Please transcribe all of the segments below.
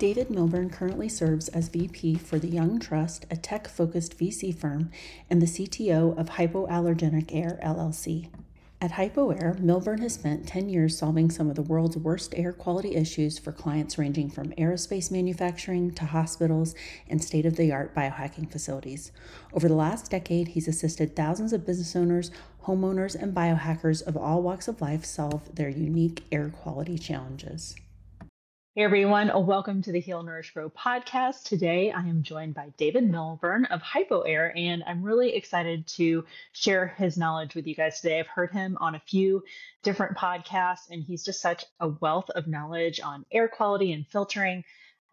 David Milburn currently serves as VP for the Young Trust, a tech focused VC firm, and the CTO of Hypoallergenic Air LLC. At HypoAir, Milburn has spent 10 years solving some of the world's worst air quality issues for clients ranging from aerospace manufacturing to hospitals and state of the art biohacking facilities. Over the last decade, he's assisted thousands of business owners, homeowners, and biohackers of all walks of life solve their unique air quality challenges. Hey everyone, welcome to the Heal Nourish Grow podcast. Today I am joined by David Milburn of HypoAir, and I'm really excited to share his knowledge with you guys today. I've heard him on a few different podcasts, and he's just such a wealth of knowledge on air quality and filtering.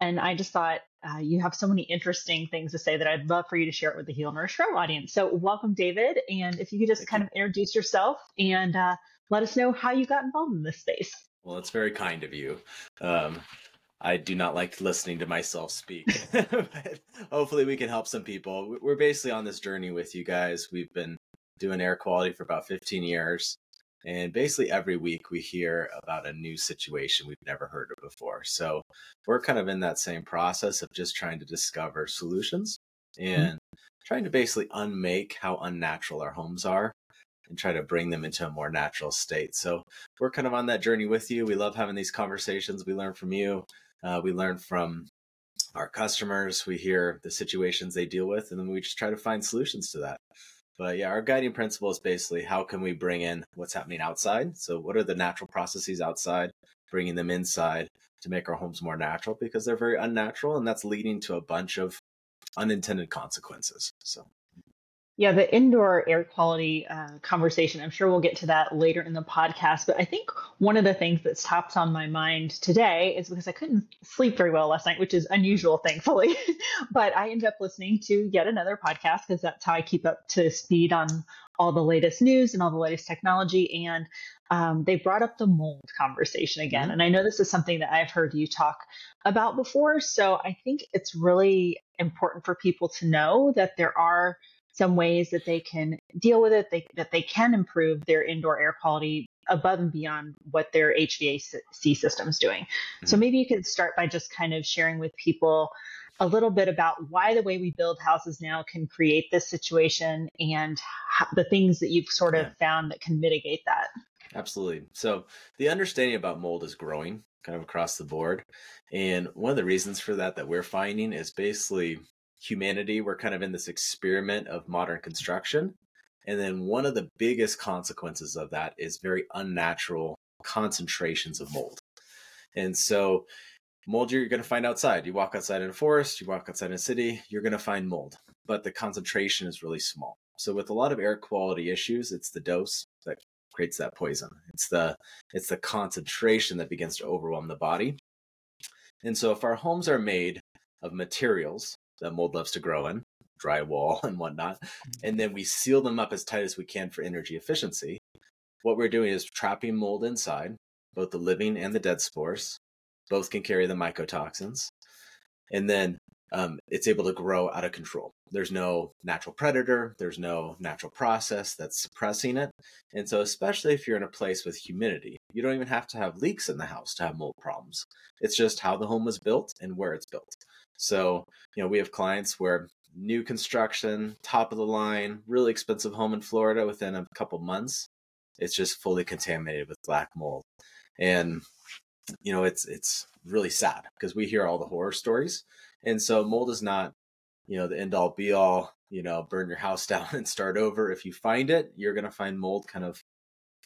And I just thought uh, you have so many interesting things to say that I'd love for you to share it with the Heal Nourish Grow audience. So, welcome, David. And if you could just kind of introduce yourself and uh, let us know how you got involved in this space. Well, it's very kind of you. Um, I do not like listening to myself speak, but hopefully we can help some people. We're basically on this journey with you guys. We've been doing air quality for about 15 years. And basically every week we hear about a new situation we've never heard of before. So we're kind of in that same process of just trying to discover solutions mm-hmm. and mm-hmm. trying to basically unmake how unnatural our homes are and try to bring them into a more natural state. So we're kind of on that journey with you. We love having these conversations. We learn from you. Uh, we learn from our customers. We hear the situations they deal with, and then we just try to find solutions to that. But yeah, our guiding principle is basically how can we bring in what's happening outside? So, what are the natural processes outside, bringing them inside to make our homes more natural because they're very unnatural, and that's leading to a bunch of unintended consequences. So, yeah, the indoor air quality uh, conversation, I'm sure we'll get to that later in the podcast. But I think one of the things that's tops on my mind today is because I couldn't sleep very well last night, which is unusual, thankfully. but I ended up listening to yet another podcast because that's how I keep up to speed on all the latest news and all the latest technology. And um, they brought up the mold conversation again. Mm-hmm. And I know this is something that I've heard you talk about before. So I think it's really important for people to know that there are some ways that they can deal with it, they, that they can improve their indoor air quality above and beyond what their HVAC system is doing. Mm-hmm. So maybe you could start by just kind of sharing with people a little bit about why the way we build houses now can create this situation and how, the things that you've sort of yeah. found that can mitigate that. Absolutely. So the understanding about mold is growing kind of across the board. And one of the reasons for that that we're finding is basically humanity, we're kind of in this experiment of modern construction. And then one of the biggest consequences of that is very unnatural concentrations of mold. And so, mold you're going to find outside. You walk outside in a forest, you walk outside in a city, you're going to find mold, but the concentration is really small. So, with a lot of air quality issues, it's the dose that creates that poison. It's the it's the concentration that begins to overwhelm the body. And so, if our homes are made of materials that mold loves to grow in, drywall and whatnot. Mm-hmm. And then we seal them up as tight as we can for energy efficiency. What we're doing is trapping mold inside, both the living and the dead spores. Both can carry the mycotoxins. And then um, it's able to grow out of control. There's no natural predator, there's no natural process that's suppressing it. And so, especially if you're in a place with humidity, you don't even have to have leaks in the house to have mold problems. It's just how the home was built and where it's built. So, you know, we have clients where new construction, top of the line, really expensive home in Florida within a couple months, it's just fully contaminated with black mold. And you know, it's it's really sad because we hear all the horror stories. And so mold is not, you know, the end all be all, you know, burn your house down and start over. If you find it, you're going to find mold kind of,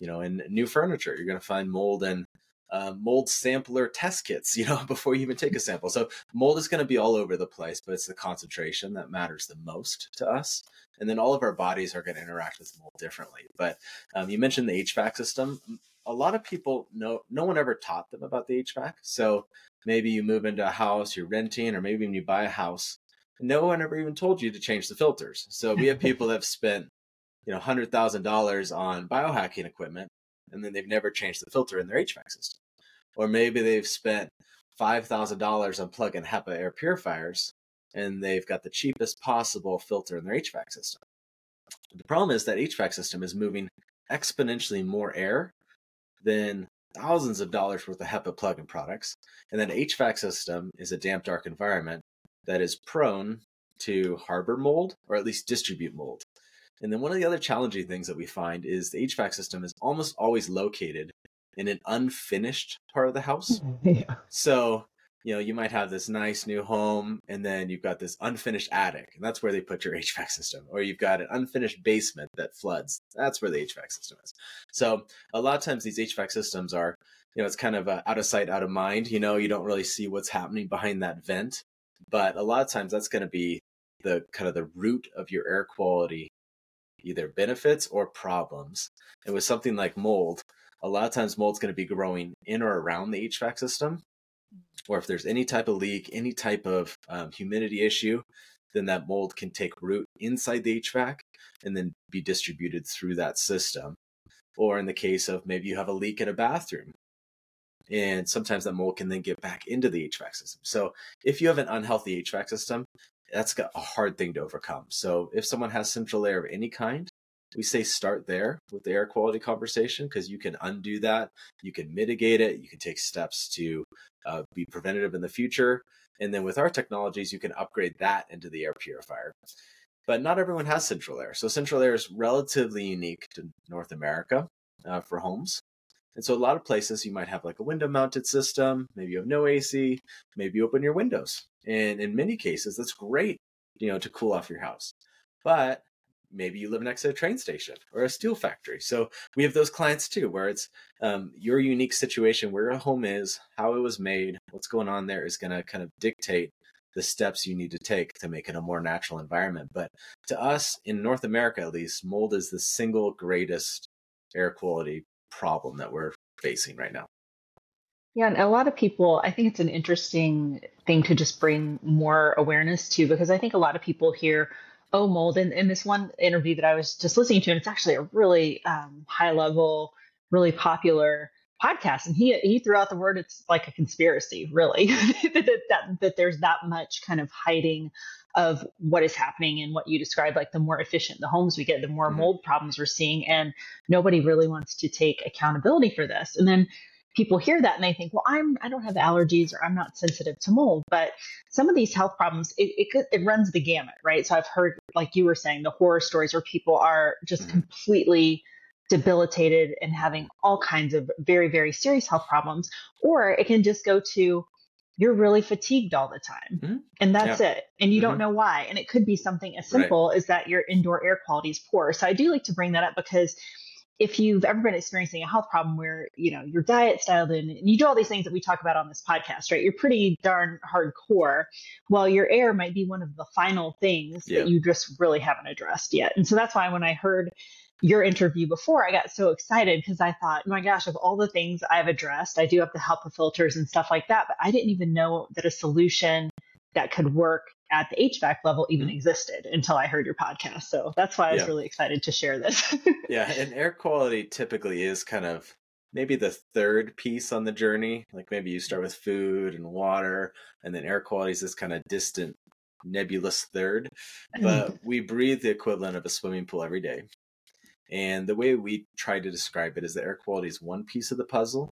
you know, in new furniture. You're going to find mold in uh, mold sampler test kits, you know, before you even take a sample. So mold is going to be all over the place, but it's the concentration that matters the most to us. And then all of our bodies are going to interact with mold differently. But um, you mentioned the HVAC system. A lot of people know, no one ever taught them about the HVAC. So maybe you move into a house, you're renting, or maybe when you buy a house, no one ever even told you to change the filters. So we have people that have spent, you know, hundred thousand dollars on biohacking equipment, and then they've never changed the filter in their HVAC system. Or maybe they've spent five thousand dollars on plug-in HEPA air purifiers, and they've got the cheapest possible filter in their HVAC system. The problem is that HVAC system is moving exponentially more air than thousands of dollars worth of HEPA plug-in products, and then HVAC system is a damp, dark environment that is prone to harbor mold or at least distribute mold. And then one of the other challenging things that we find is the HVAC system is almost always located in an unfinished part of the house. Yeah. So, you know, you might have this nice new home and then you've got this unfinished attic, and that's where they put your HVAC system. Or you've got an unfinished basement that floods. That's where the HVAC system is. So, a lot of times these HVAC systems are, you know, it's kind of uh, out of sight, out of mind. You know, you don't really see what's happening behind that vent. But a lot of times that's going to be the kind of the root of your air quality, either benefits or problems. And with something like mold, a lot of times mold's going to be growing in or around the HVAC system. Or if there's any type of leak, any type of um, humidity issue, then that mold can take root inside the HVAC and then be distributed through that system. Or in the case of maybe you have a leak in a bathroom, and sometimes that mold can then get back into the HVAC system. So if you have an unhealthy HVAC system, that's a hard thing to overcome. So if someone has central air of any kind, we say start there with the air quality conversation because you can undo that, you can mitigate it, you can take steps to uh, be preventative in the future. And then with our technologies, you can upgrade that into the air purifier. But not everyone has central air. So central air is relatively unique to North America uh, for homes. And so a lot of places you might have like a window mounted system, maybe you have no AC, maybe you open your windows. And in many cases that's great, you know, to cool off your house. But maybe you live next to a train station or a steel factory. So we have those clients too, where it's um, your unique situation, where your home is, how it was made, what's going on there is going to kind of dictate the steps you need to take to make it a more natural environment. But to us, in North America at least, mold is the single greatest air quality problem that we're facing right now. Yeah, and a lot of people, I think it's an interesting thing to just bring more awareness to because I think a lot of people hear, oh, mold. And in this one interview that I was just listening to, and it's actually a really um, high level, really popular podcast. And he he threw out the word it's like a conspiracy, really, that, that, that there's that much kind of hiding of what is happening and what you described like the more efficient the homes we get the more mm-hmm. mold problems we're seeing and nobody really wants to take accountability for this and then people hear that and they think well i'm i don't have allergies or i'm not sensitive to mold but some of these health problems it, it, it runs the gamut right so i've heard like you were saying the horror stories where people are just mm-hmm. completely debilitated and having all kinds of very very serious health problems or it can just go to you're really fatigued all the time mm-hmm. and that's yeah. it and you mm-hmm. don't know why and it could be something as simple right. as that your indoor air quality is poor so i do like to bring that up because if you've ever been experiencing a health problem where you know your diet's dialed in and you do all these things that we talk about on this podcast right you're pretty darn hardcore well your air might be one of the final things yeah. that you just really haven't addressed yet and so that's why when i heard your interview before, I got so excited because I thought, my gosh, of all the things I've addressed, I do have the HEPA filters and stuff like that, but I didn't even know that a solution that could work at the HVAC level even mm-hmm. existed until I heard your podcast. So that's why I was yeah. really excited to share this. yeah, and air quality typically is kind of maybe the third piece on the journey. Like maybe you start with food and water, and then air quality is this kind of distant nebulous third. But we breathe the equivalent of a swimming pool every day. And the way we try to describe it is that air quality is one piece of the puzzle.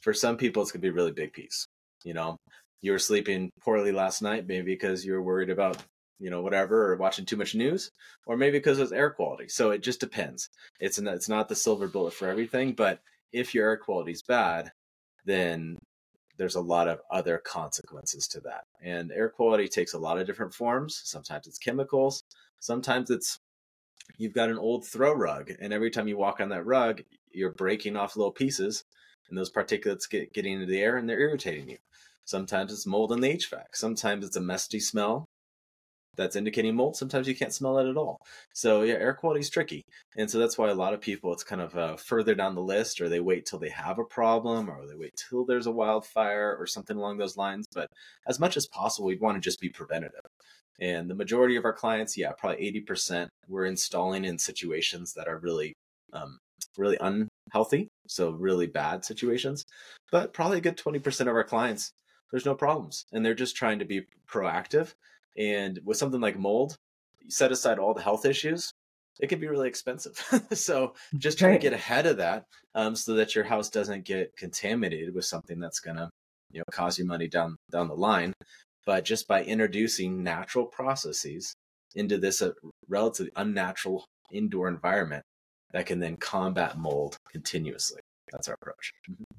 For some people, it's going to be a really big piece. You know, you were sleeping poorly last night, maybe because you were worried about, you know, whatever, or watching too much news, or maybe because it's air quality. So it just depends. It's it's not the silver bullet for everything, but if your air quality is bad, then there's a lot of other consequences to that. And air quality takes a lot of different forms. Sometimes it's chemicals, sometimes it's you've got an old throw rug and every time you walk on that rug you're breaking off little pieces and those particulates get getting into the air and they're irritating you. Sometimes it's mold in the HVAC. Sometimes it's a musty smell that's indicating mold. Sometimes you can't smell it at all. So yeah, air quality is tricky, and so that's why a lot of people it's kind of uh, further down the list, or they wait till they have a problem, or they wait till there's a wildfire or something along those lines. But as much as possible, we'd want to just be preventative. And the majority of our clients, yeah, probably eighty percent, we're installing in situations that are really, um, really unhealthy, so really bad situations. But probably a good twenty percent of our clients, there's no problems, and they're just trying to be proactive and with something like mold, you set aside all the health issues, it can be really expensive. so just try to get ahead of that um, so that your house doesn't get contaminated with something that's going to you know cause you money down down the line. But just by introducing natural processes into this uh, relatively unnatural indoor environment that can then combat mold continuously. That's our approach. Mm-hmm.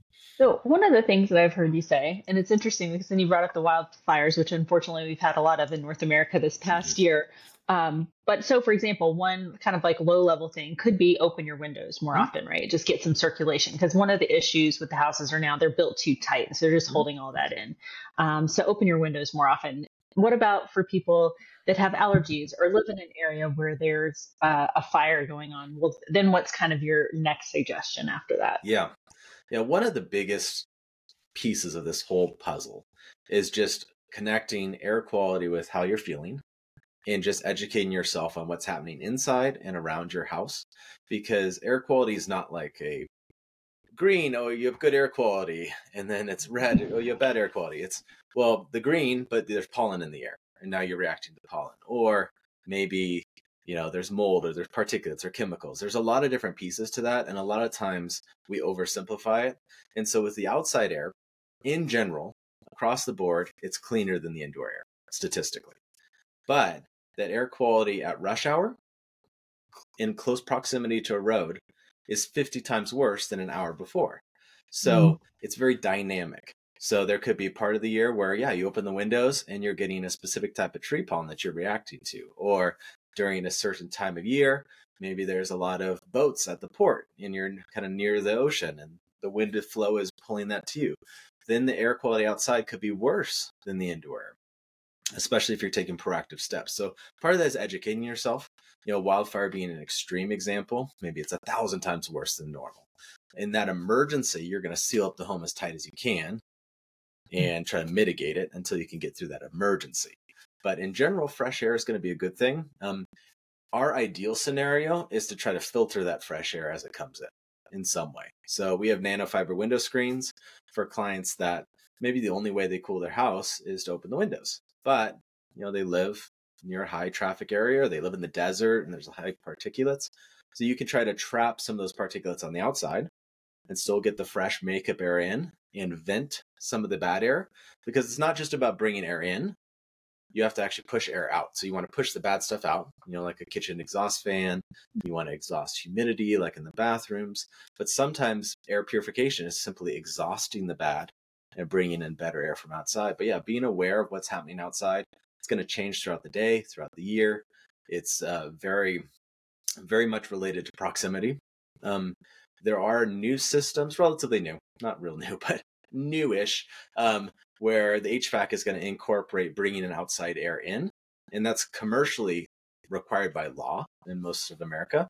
So, one of the things that I've heard you say, and it's interesting because then you brought up the wildfires, which unfortunately we've had a lot of in North America this past mm-hmm. year. Um, but so, for example, one kind of like low level thing could be open your windows more mm-hmm. often, right? Just get some circulation. Because one of the issues with the houses are now they're built too tight. So they're just mm-hmm. holding all that in. Um, so, open your windows more often. What about for people that have allergies or live in an area where there's uh, a fire going on? Well, then what's kind of your next suggestion after that? Yeah. Yeah. One of the biggest pieces of this whole puzzle is just connecting air quality with how you're feeling and just educating yourself on what's happening inside and around your house because air quality is not like a green oh you have good air quality and then it's red oh you have bad air quality it's well the green but there's pollen in the air and now you're reacting to pollen or maybe you know there's mold or there's particulates or chemicals there's a lot of different pieces to that and a lot of times we oversimplify it and so with the outside air in general across the board it's cleaner than the indoor air statistically but that air quality at rush hour in close proximity to a road is 50 times worse than an hour before so mm. it's very dynamic so there could be part of the year where, yeah, you open the windows and you're getting a specific type of tree pollen that you're reacting to. Or during a certain time of year, maybe there's a lot of boats at the port and you're kind of near the ocean and the wind flow is pulling that to you. Then the air quality outside could be worse than the indoor air, especially if you're taking proactive steps. So part of that is educating yourself. You know, wildfire being an extreme example, maybe it's a thousand times worse than normal. In that emergency, you're going to seal up the home as tight as you can hmm. and try to mitigate it until you can get through that emergency. But in general, fresh air is going to be a good thing. Um, our ideal scenario is to try to filter that fresh air as it comes in in some way. So we have nanofiber window screens for clients that maybe the only way they cool their house is to open the windows. But, you know, they live near a high traffic area they live in the desert and there's high particulates. So you can try to trap some of those particulates on the outside and still get the fresh makeup air in and vent some of the bad air because it's not just about bringing air in you have to actually push air out. So you want to push the bad stuff out you know like a kitchen exhaust fan you want to exhaust humidity like in the bathrooms. But sometimes air purification is simply exhausting the bad and bringing in better air from outside. But yeah being aware of what's happening outside it's going to change throughout the day throughout the year. It's uh, very very much related to proximity. Um, there are new systems relatively new not real new but newish, um, where the HVAC is going to incorporate bringing an outside air in, and that's commercially required by law in most of America.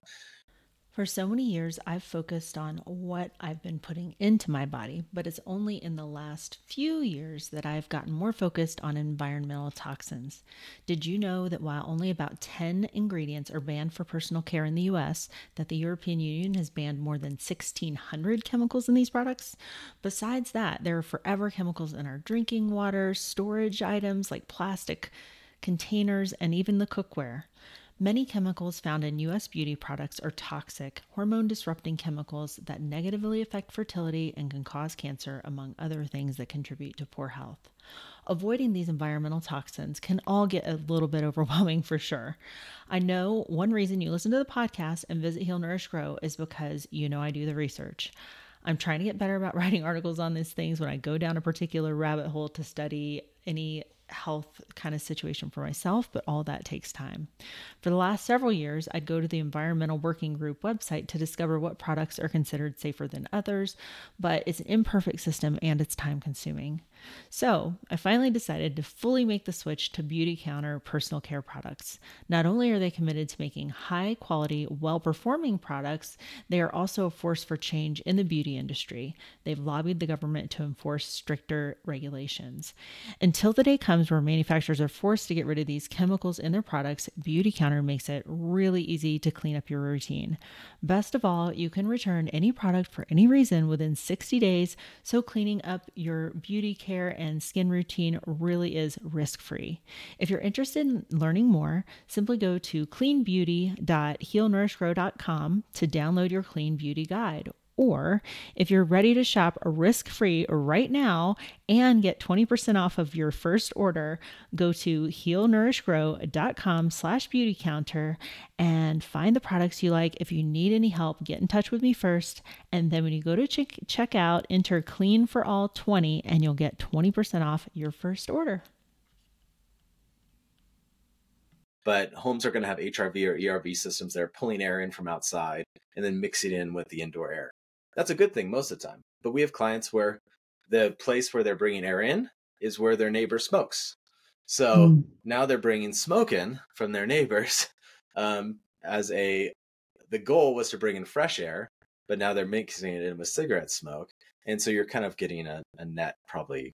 For so many years, I've focused on what I've been putting into my body, but it's only in the last few years that I've gotten more focused on environmental toxins. Did you know that while only about 10 ingredients are banned for personal care in the US, that the European Union has banned more than 1600 chemicals in these products? Besides that, there are forever chemicals in our drinking water, storage items like plastic containers, and even the cookware. Many chemicals found in U.S. beauty products are toxic, hormone disrupting chemicals that negatively affect fertility and can cause cancer, among other things that contribute to poor health. Avoiding these environmental toxins can all get a little bit overwhelming for sure. I know one reason you listen to the podcast and visit Heal Nourish Grow is because you know I do the research. I'm trying to get better about writing articles on these things when I go down a particular rabbit hole to study any health kind of situation for myself, but all that takes time. For the last several years, I'd go to the Environmental Working Group website to discover what products are considered safer than others, but it's an imperfect system and it's time consuming. So I finally decided to fully make the switch to Beautycounter personal care products. Not only are they committed to making high quality, well performing products, they are also a force for change in the beauty industry. They've lobbied the government to enforce stricter regulations. Until the day comes where manufacturers are forced to get rid of these chemicals in their products, Beautycounter makes it really easy to clean up your routine. Best of all, you can return any product for any reason within 60 days, so cleaning up your beauty care care and skin routine really is risk free. If you're interested in learning more, simply go to cleanbeauty.healnourishgrow.com to download your clean beauty guide or if you're ready to shop risk free right now and get 20% off of your first order, go to healnourishgrow.com slash beauty counter and find the products you like. If you need any help, get in touch with me first. And then when you go to check, check out, enter clean for all 20 and you'll get 20% off your first order. But homes are going to have HRV or ERV systems that are pulling air in from outside and then mixing in with the indoor air. That's a good thing most of the time. But we have clients where the place where they're bringing air in is where their neighbor smokes. So mm. now they're bringing smoke in from their neighbors um, as a, the goal was to bring in fresh air, but now they're mixing it in with cigarette smoke. And so you're kind of getting a, a net probably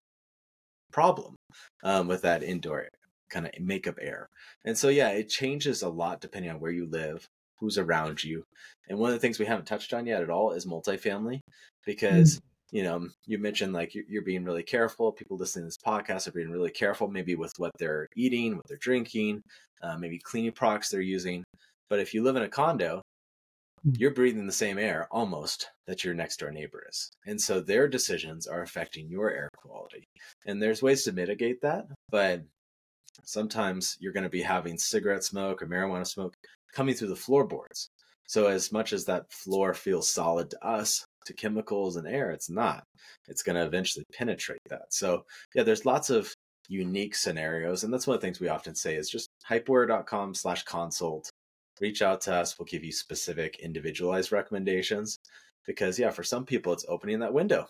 problem um, with that indoor kind of makeup air. And so, yeah, it changes a lot depending on where you live who's around you. And one of the things we haven't touched on yet at all is multifamily, because mm. you know you mentioned like you're, you're, being really careful. People listening to this podcast are being really careful, maybe with what they're eating, what they're drinking, uh, maybe cleaning products they're using. But if you live in a condo, mm. you're breathing the same air almost that your next door neighbor is. And so their decisions are affecting your air quality. And there's ways to mitigate that, but sometimes you're going to be having cigarette smoke or marijuana smoke coming through the floorboards. So as much as that floor feels solid to us, to chemicals and air, it's not. It's going to eventually penetrate that. So yeah, there's lots of unique scenarios, and that's one of the things we often say is just hypoair.com slash consult. Reach out to us. We'll give you specific individualized recommendations because yeah, for some people it's opening that window.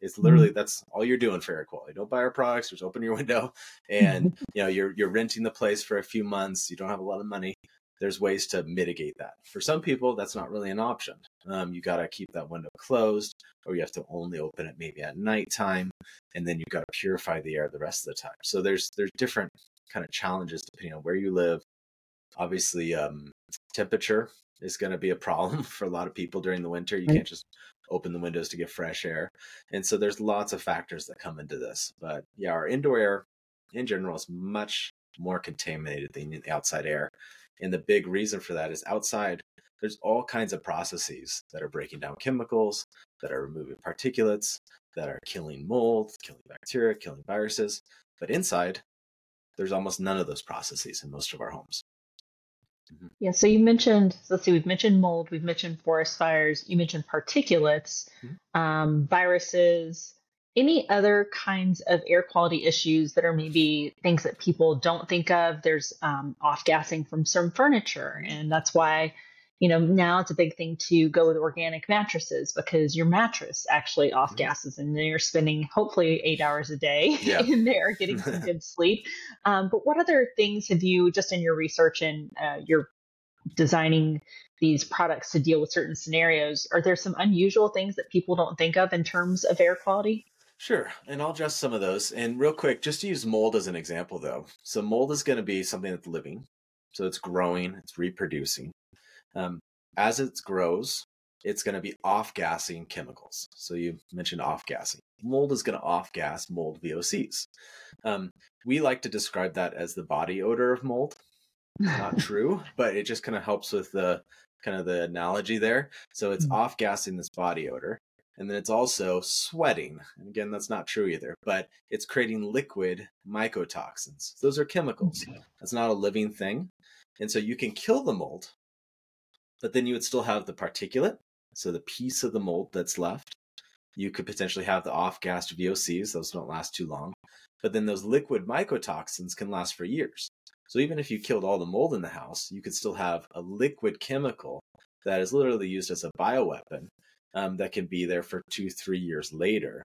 It's literally mm-hmm. that's all you're doing for air quality. Don't buy our products, just open your window and you know you're you're renting the place for a few months. You don't have a lot of money there's ways to mitigate that. For some people, that's not really an option. Um, you got to keep that window closed, or you have to only open it maybe at nighttime, and then you got to purify the air the rest of the time. So there's there's different kind of challenges depending on where you live. Obviously, um, temperature is going to be a problem for a lot of people during the winter. You can't just open the windows to get fresh air, and so there's lots of factors that come into this. But yeah, our indoor air in general is much more contaminated than the outside air. And the big reason for that is outside, there's all kinds of processes that are breaking down chemicals, that are removing particulates, that are killing mold, killing bacteria, killing viruses. But inside, there's almost none of those processes in most of our homes. Mm-hmm. Yeah, so you mentioned, let's see, we've mentioned mold, we've mentioned forest fires, you mentioned particulates, mm-hmm. um, viruses, any other kinds of air quality issues that are maybe things that people don't think of? There's um, off gassing from some furniture and that's why you know now it's a big thing to go with organic mattresses because your mattress actually off gases and then you're spending hopefully eight hours a day yeah. in there getting some good sleep. Um, but what other things have you just in your research and uh, your designing these products to deal with certain scenarios are there some unusual things that people don't think of in terms of air quality Sure, and I'll address some of those. And real quick, just to use mold as an example, though. So mold is going to be something that's living, so it's growing, it's reproducing. Um, as it grows, it's going to be off gassing chemicals. So you mentioned off gassing. Mold is going to off gas mold VOCs. Um, we like to describe that as the body odor of mold. Not true, but it just kind of helps with the kind of the analogy there. So it's mm-hmm. off gassing this body odor and then it's also sweating. And again, that's not true either, but it's creating liquid mycotoxins. Those are chemicals. Mm-hmm. That's not a living thing. And so you can kill the mold, but then you would still have the particulate. So the piece of the mold that's left. You could potentially have the off gassed VOCs, those don't last too long. but then those liquid mycotoxins can last for years. So even if you killed all the mold in the house, you could still have a liquid chemical that is literally used as a bioweapon um, that can be there for two, three years later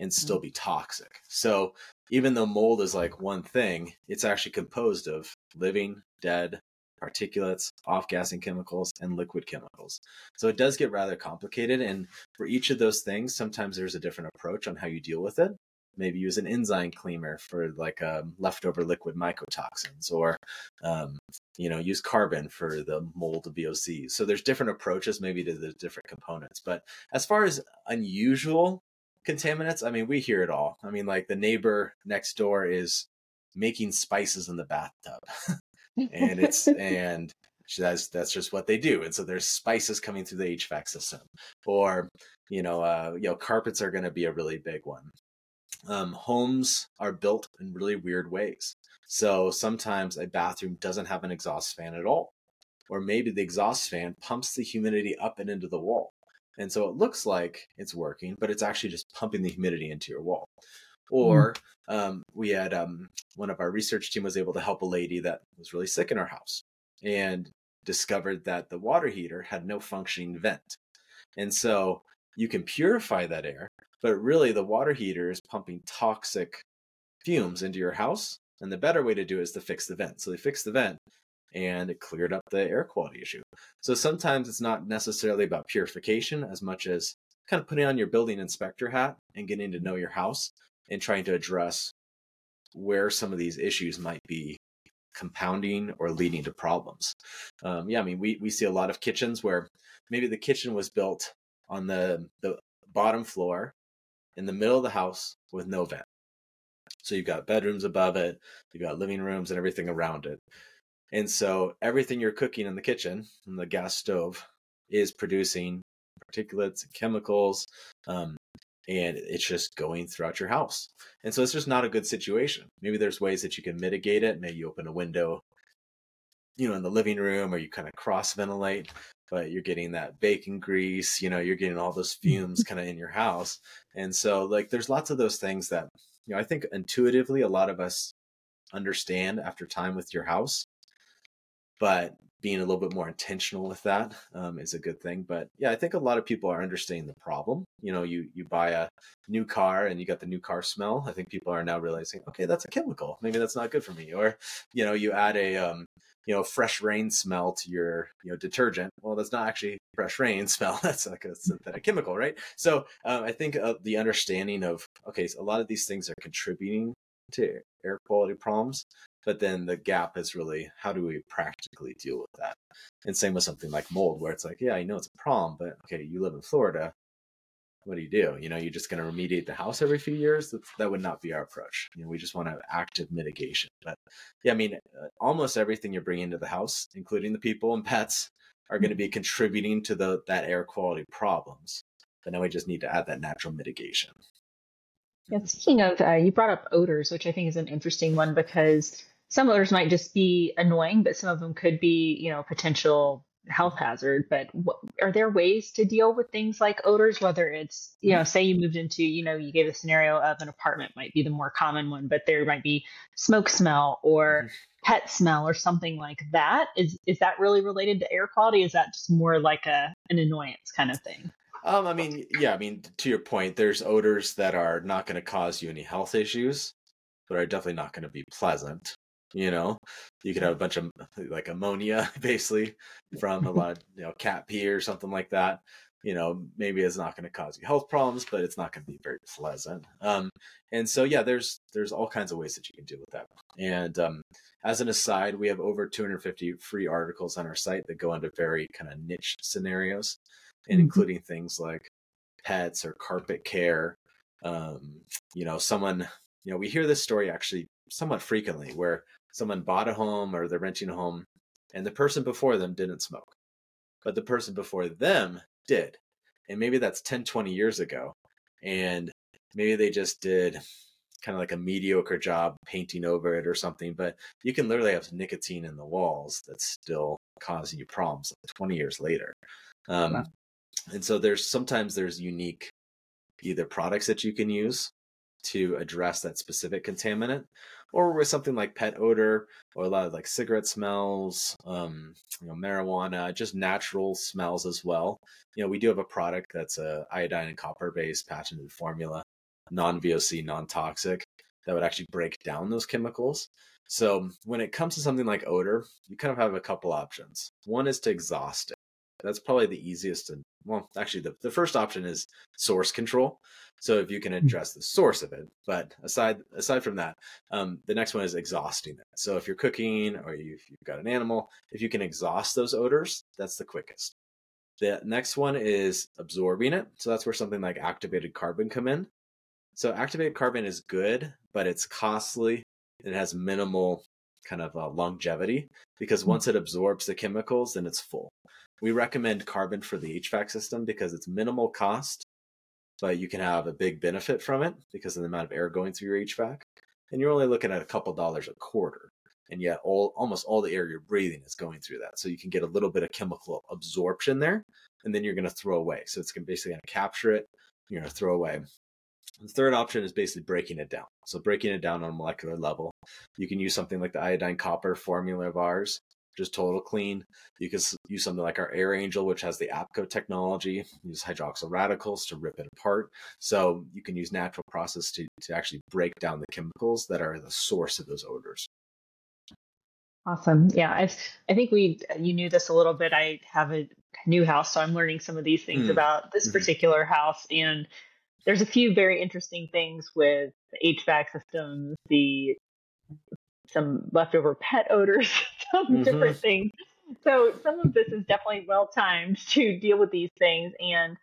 and still mm. be toxic. So even though mold is like one thing, it's actually composed of living, dead, particulates, off gassing chemicals, and liquid chemicals. So it does get rather complicated. And for each of those things, sometimes there's a different approach on how you deal with it. Maybe use an enzyme cleaner for like um, leftover liquid mycotoxins, or um, you know, use carbon for the mold of VOCs. So there's different approaches maybe to the different components. But as far as unusual contaminants, I mean, we hear it all. I mean, like the neighbor next door is making spices in the bathtub. and it's and that's that's just what they do. And so there's spices coming through the HVAC system. Or, you know, uh, you know, carpets are gonna be a really big one. Um, homes are built in really weird ways. So sometimes a bathroom doesn't have an exhaust fan at all. Or maybe the exhaust fan pumps the humidity up and into the wall. And so it looks like it's working, but it's actually just pumping the humidity into your wall. Hmm. Or um, we had um, one of our research team was able to help a lady that was really sick in her house and discovered that the water heater had no functioning vent. And so you can purify that air, but really the water heater is pumping toxic fumes into your house. And the better way to do it is to fix the vent. So they fixed the vent and it cleared up the air quality issue. So sometimes it's not necessarily about purification as much as kind of putting on your building inspector hat and getting to know your house and trying to address where some of these issues might be compounding or leading to problems. Um, yeah, I mean, we, we see a lot of kitchens where maybe the kitchen was built on the, the bottom floor in the middle of the house with no vent. So you've got bedrooms above it, you've got living rooms and everything around it. And so everything you're cooking in the kitchen, in the gas stove, is producing particulates and chemicals. Um, and it's just going throughout your house. And so it's just not a good situation. Maybe there's ways that you can mitigate it. Maybe you open a window, you know, in the living room or you kind of cross ventilate, but you're getting that bacon grease, you know, you're getting all those fumes kind of in your house. And so like there's lots of those things that, you know, I think intuitively a lot of us understand after time with your house but being a little bit more intentional with that um, is a good thing. But yeah, I think a lot of people are understanding the problem. You know, you you buy a new car and you got the new car smell. I think people are now realizing, okay, that's a chemical. Maybe that's not good for me. Or you know, you add a um, you know fresh rain smell to your you know detergent. Well, that's not actually fresh rain smell. That's like a synthetic chemical, right? So um, I think uh, the understanding of okay, so a lot of these things are contributing to air quality problems but then the gap is really how do we practically deal with that? And same with something like mold, where it's like, yeah, I know it's a problem, but okay, you live in Florida. What do you do? You know, you're just going to remediate the house every few years. That, that would not be our approach. You know, we just want to have active mitigation. But yeah, I mean, uh, almost everything you're bringing into the house, including the people and pets, are going to be contributing to the that air quality problems. But now we just need to add that natural mitigation. Yeah, speaking of, uh, you brought up odors, which I think is an interesting one because some odors might just be annoying, but some of them could be, you know, potential health hazard. But what, are there ways to deal with things like odors? Whether it's, you know, say you moved into, you know, you gave a scenario of an apartment might be the more common one, but there might be smoke smell or mm-hmm. pet smell or something like that. Is is that really related to air quality? Is that just more like a an annoyance kind of thing? Um, I mean, yeah, I mean, to your point, there's odors that are not going to cause you any health issues, but are definitely not going to be pleasant you know? You could have a bunch of like ammonia basically from a lot of you know cat pee or something like that. You know maybe it's not going to cause you health problems but it's not going to be very pleasant. Um, and so yeah there's there's all kinds of ways that you can deal with that. And um, as an aside we have over 250 free articles on our site that go into very kind of niche scenarios and mm-hmm. including things like pets or carpet care. Um, you know someone you know we hear this story actually somewhat frequently where someone bought a home or they're renting a home and the person before them didn't smoke but the person before them did and maybe that's 10 20 years ago and maybe they just did kind of like a mediocre job painting over it or something but you can literally have nicotine in the walls that's still causing you problems 20 years later um, wow. and so there's sometimes there's unique either products that you can use to address that specific contaminant or with something like pet odor or a lot of like cigarette smells um, you know marijuana just natural smells as well. You know we do have a product that's a iodine and copper based patented formula non voc non toxic that would actually break down those chemicals. So when it comes to something like odor you kind of have a couple options. One is to exhaust it that's probably the easiest and well actually the, the first option is source control. So if you can mm. address the source of it but aside aside from that um, the next one is exhausting it. So if you're cooking or you've, you've got an animal if you can exhaust those odors that's the quickest. The next one is absorbing it. So that's where something like activated carbon come in. So activated carbon is good but it's costly. It has minimal kind of uh, longevity because mm. once it absorbs the chemicals then it's full we recommend carbon for the HVAC system because it's minimal cost, but you can have a big benefit from it because of the amount of air going through your HVAC. And you're only looking at a couple dollars a quarter. And yet all almost all the air you're breathing is going through that. So you can get a little bit of chemical absorption there, and then you're going to throw away. So it's basically going to capture it, you're going to throw away. The third option is basically breaking it down. So breaking it down on a molecular level. You can use something like the iodine copper formula of ours just total clean. You can use something like our Air Angel, which has the APCO technology, use hydroxyl radicals to rip it apart. So you can use natural process to, to actually break down the chemicals that are the source of those odors. Awesome. Yeah, I I think we you knew this a little bit. I have a new house, so I'm learning some of these things mm. about this mm-hmm. particular house and there's a few very interesting things with the HVAC systems, the some leftover pet odors, some mm-hmm. different things. So some of this is definitely well timed to deal with these things. And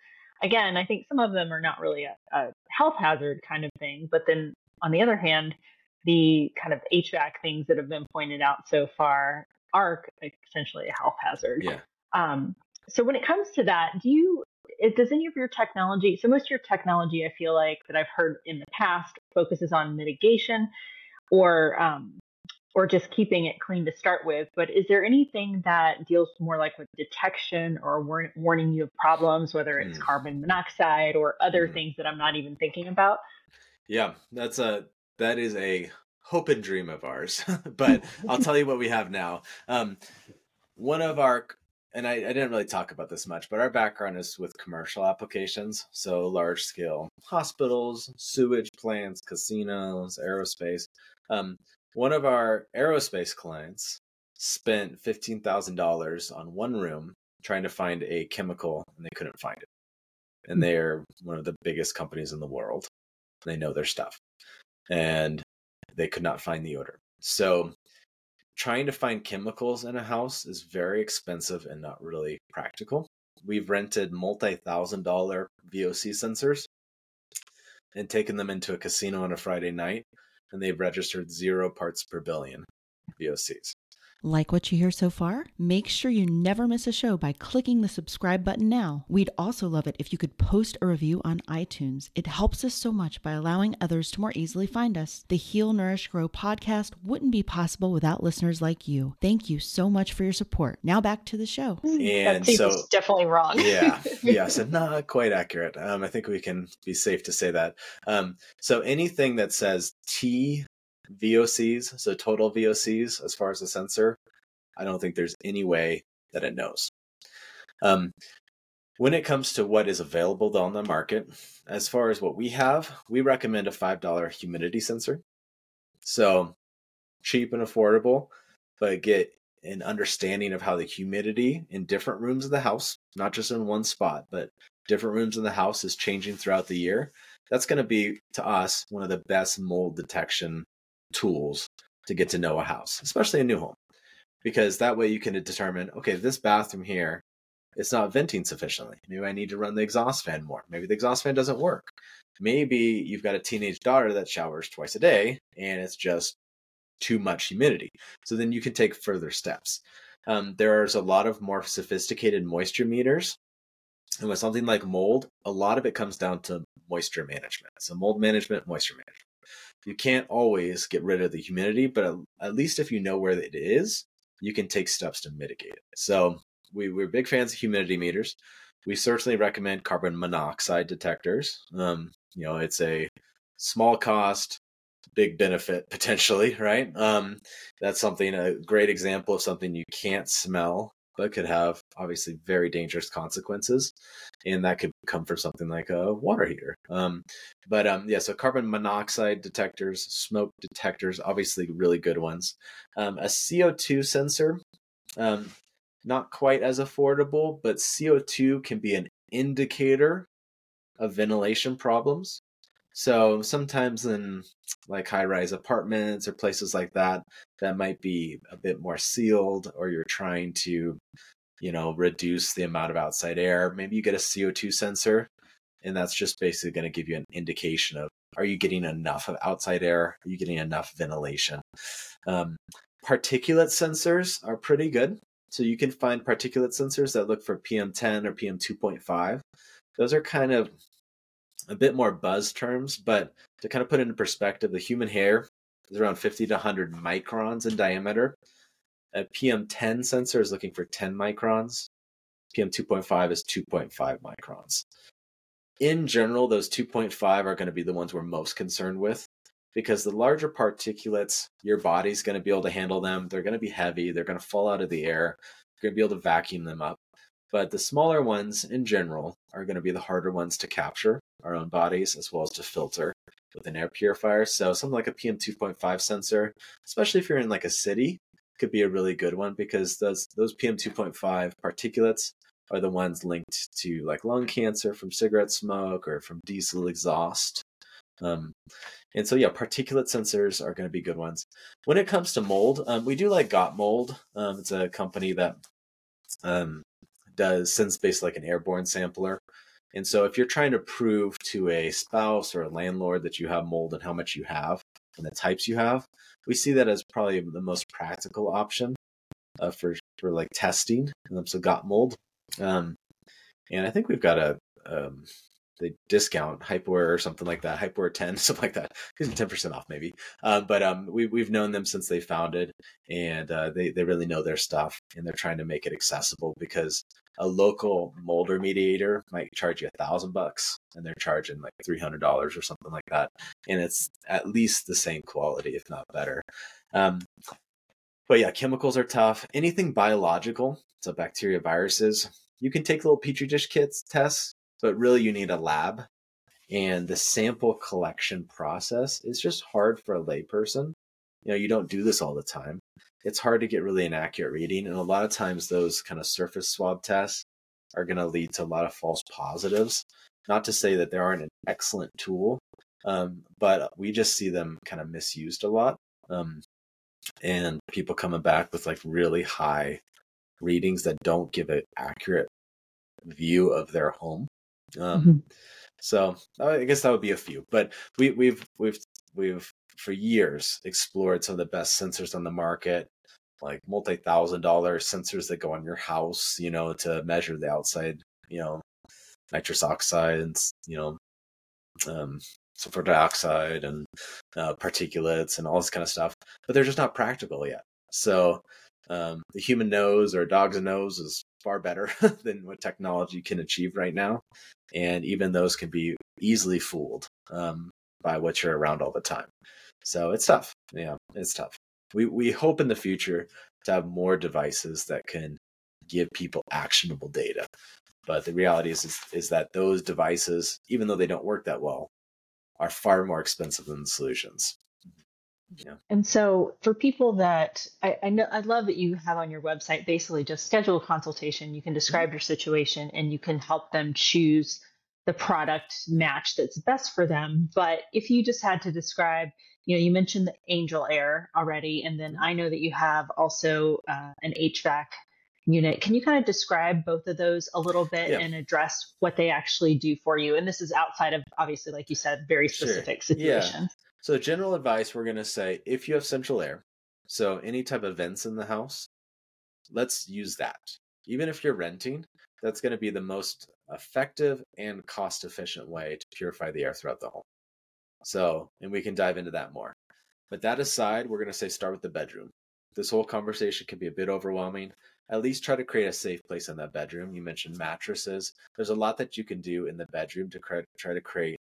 again, I think some of them are not really a, a health hazard kind of thing. But then on the other hand, the kind of HVAC things that have been pointed out so far are essentially a health hazard. Yeah. Um, so when it comes to that, do you it, does any of your technology so most of your technology i feel like that i've heard in the past focuses on mitigation or um, or just keeping it clean to start with. But is there anything that deals more like with detection or war- warning you of problems, whether it's mm. carbon monoxide or other mm. things that I'm not even thinking about? Yeah, that's a that is a hope and dream of ours. but I'll tell you what we have now. Um, one of our and I, I, didn't really talk about this much, but our background is with commercial applications, so large scale hospitals, sewage plants, casinos, aerospace. Um, one of our aerospace clients spent $15,000 on one room trying to find a chemical and they couldn't find it. And hmm. they're one of the biggest companies in the world. They know their stuff. And they could not find the odor. So trying to find chemicals in a house is very expensive and not really practical. We've rented multi thousand dollar VOC sensors and taken them into a casino on a Friday night and they've registered zero parts per billion VOCs. Like what you hear so far? Make sure you never miss a show by clicking the subscribe button now. We'd also love it if you could post a review on iTunes. It helps us so much by allowing others to more easily find us. The Heal, Nourish, Grow podcast wouldn't be possible without listeners like you. Thank you so much for your support. Now back to the show. And that so definitely wrong. yeah, yeah, so not quite accurate. Um, I think we can be safe to say that. Um, so anything that says T VOCs, so total VOCs as far as the sensor, I don't think there's any way that it knows. Um, when it comes to what is available on the market, as far as what we have, we recommend a $5 humidity sensor. So cheap and affordable, but get an understanding of how the humidity in different rooms of the house, not just in one spot, but different rooms in the house is changing throughout the year. That's going to be to us one of the best mold detection tools to get to know a house, especially a new home, because that way you can determine okay, this bathroom here, it's not venting sufficiently. Maybe I need to run the exhaust fan more. Maybe the exhaust fan doesn't work. Maybe you've got a teenage daughter that showers twice a day and it's just too much humidity. So then you can take further steps. Um, there's a lot of more sophisticated moisture meters. And with something like mold, a lot of it comes down to moisture management. So, mold management, moisture management you can't always get rid of the humidity, but at least if you know where it is, you can take steps to mitigate it. So we, we're big fans of humidity meters. We certainly recommend carbon monoxide detectors. Um, you know, it's a small cost, big benefit potentially, right? Um, that's something a great example of something you can't smell but could have obviously very dangerous consequences, and that could come from something like a water heater. Um, but um, yeah, so carbon monoxide detectors, smoke detectors, obviously really good ones. Um, a CO2 sensor, um, not quite as affordable, but CO2 can be an indicator of ventilation problems. So sometimes in like high rise apartments or places like that, that might be a bit more sealed, or you're trying to, you know, reduce the amount of outside air. Maybe you get a CO2 sensor, and that's just basically going to give you an indication of are you getting enough of outside air? Are you getting enough ventilation? Um, particulate sensors are pretty good. So you can find particulate sensors that look for PM10 or PM2.5. Those are kind of a bit more buzz terms, but to kind of put it in perspective, the human hair is around 50 to 100 microns in diameter. Uh, a PM10 sensor is looking for 10 microns. PM2.5 is 2.5 microns. In general, those 2.5 are going to be the ones we're most concerned with because the larger particulates, your body's going to be able to handle them. They're going to be heavy. They're going to fall out of the air. You're going to be able to vacuum them up. But the smaller ones in general are going to be the harder ones to capture our own bodies as well as to filter with an air purifier. So something like a PM 2.5 sensor, especially if you're in like a city, could be a really good one because those those PM 2.5 particulates are the ones linked to like lung cancer from cigarette smoke or from diesel exhaust. Um, and so yeah, particulate sensors are going to be good ones. When it comes to mold, um, we do like Got Mold. Um, it's a company that um, does sends basically like an airborne sampler. And so if you're trying to prove to a spouse or a landlord that you have mold and how much you have and the types you have, we see that as probably the most practical option uh, for for like testing. Um, so got mold, um, and I think we've got a um, the discount HypoAir or something like that HypoAir 10 something like that. Gives them 10% off maybe. Uh, but um, we, we've known them since they founded and uh, they, they really know their stuff and they're trying to make it accessible because a local mold mediator might charge you a thousand bucks and they're charging like $300 or something like that and it's at least the same quality if not better. Um, but yeah chemicals are tough. Anything biological so bacteria viruses you can take little petri dish kits tests but really you need a lab and the sample collection process is just hard for a layperson. You know you don't do this all the time. It's hard to get really an accurate reading and a lot of times those kind of surface swab tests are going to lead to a lot of false positives. Not to say that they aren't an excellent tool um, but we just see them kind of misused a lot um, and people coming back with like really high readings that don't give an accurate view of their home um, mm-hmm. So I guess that would be a few, but we, we've we've we've for years explored some of the best sensors on the market, like multi thousand dollar sensors that go on your house, you know, to measure the outside, you know, nitrous oxide and you know, um, sulfur dioxide and uh, particulates and all this kind of stuff, but they're just not practical yet. So um, the human nose or a dog's nose is far better than what technology can achieve right now. And even those can be easily fooled um, by what you're around all the time. So it's tough. Yeah, it's tough. We, we hope in the future to have more devices that can give people actionable data. But the reality is, is, is that those devices, even though they don't work that well, are far more expensive than the solutions. Yeah. And so for people that I, I, know I love that you have on your website basically just schedule a consultation. You can describe mm-hmm. your situation and you can help them choose the product match that's best for them. But if you just had to describe, you know, you mentioned the Angel Air already, and then I know that you have also uh, an HVAC unit. Can you kind of describe both of those a little bit yeah. and address what they actually do for you? And this is outside of obviously, like you said, very specific sure. situations. Yeah. So, general advice we're going to say if you have central air, so any type of vents in the house, let's use that. Even if you're renting, that's going to be the most effective and cost efficient way to purify the air throughout the home. So, and we can dive into that more. But that aside, we're going to say start with the bedroom. This whole conversation can be a bit overwhelming. At least try to create a safe place in that bedroom. You mentioned mattresses. There's a lot that you can do in the bedroom to try to create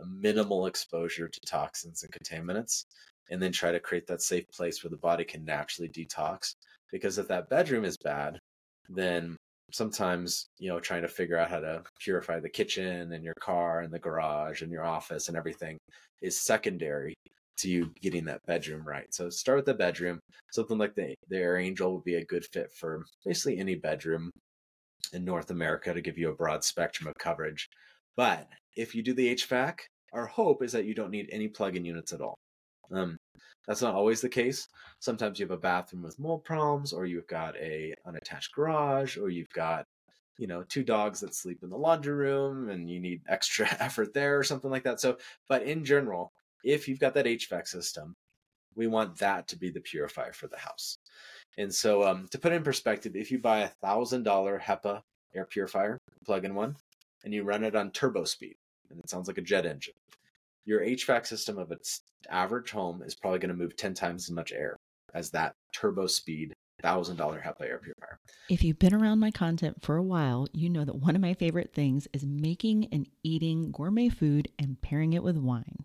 a minimal exposure to toxins and contaminants, and then try to create that safe place where the body can naturally detox. Because if that bedroom is bad, then sometimes you know trying to figure out how to purify the kitchen and your car and the garage and your office and everything is secondary to you getting that bedroom right so start with the bedroom something like the, the air angel would be a good fit for basically any bedroom in north america to give you a broad spectrum of coverage but if you do the hvac our hope is that you don't need any plug-in units at all um, that's not always the case. Sometimes you have a bathroom with mold problems, or you've got a unattached garage, or you've got you know two dogs that sleep in the laundry room, and you need extra effort there, or something like that. So, but in general, if you've got that HVAC system, we want that to be the purifier for the house. And so, um, to put it in perspective, if you buy a thousand dollar HEPA air purifier, plug-in one, and you run it on turbo speed, and it sounds like a jet engine, your HVAC system of its average home is probably going to move 10 times as much air as that turbo speed $1,000 HEPA air purifier. If you've been around my content for a while, you know that one of my favorite things is making and eating gourmet food and pairing it with wine.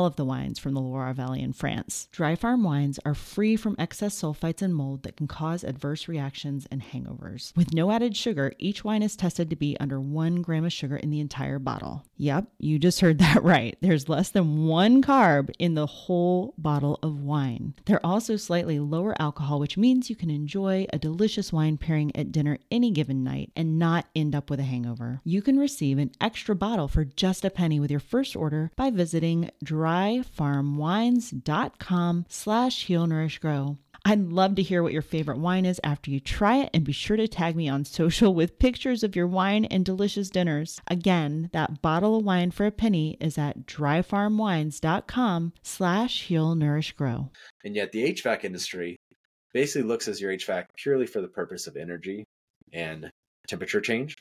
of the wines from the Loire Valley in France. Dry farm wines are free from excess sulfites and mold that can cause adverse reactions and hangovers. With no added sugar, each wine is tested to be under one gram of sugar in the entire bottle. Yep, you just heard that right. There's less than one carb in the whole bottle of wine. They're also slightly lower alcohol, which means you can enjoy a delicious wine pairing at dinner any given night and not end up with a hangover. You can receive an extra bottle for just a penny with your first order by visiting dryfarmwines.com slash heal nourish grow. I'd love to hear what your favorite wine is after you try it and be sure to tag me on social with pictures of your wine and delicious dinners. Again, that bottle of wine for a penny is at dryfarmwines.com slash heal nourish grow. And yet the HVAC industry basically looks as your HVAC purely for the purpose of energy and temperature change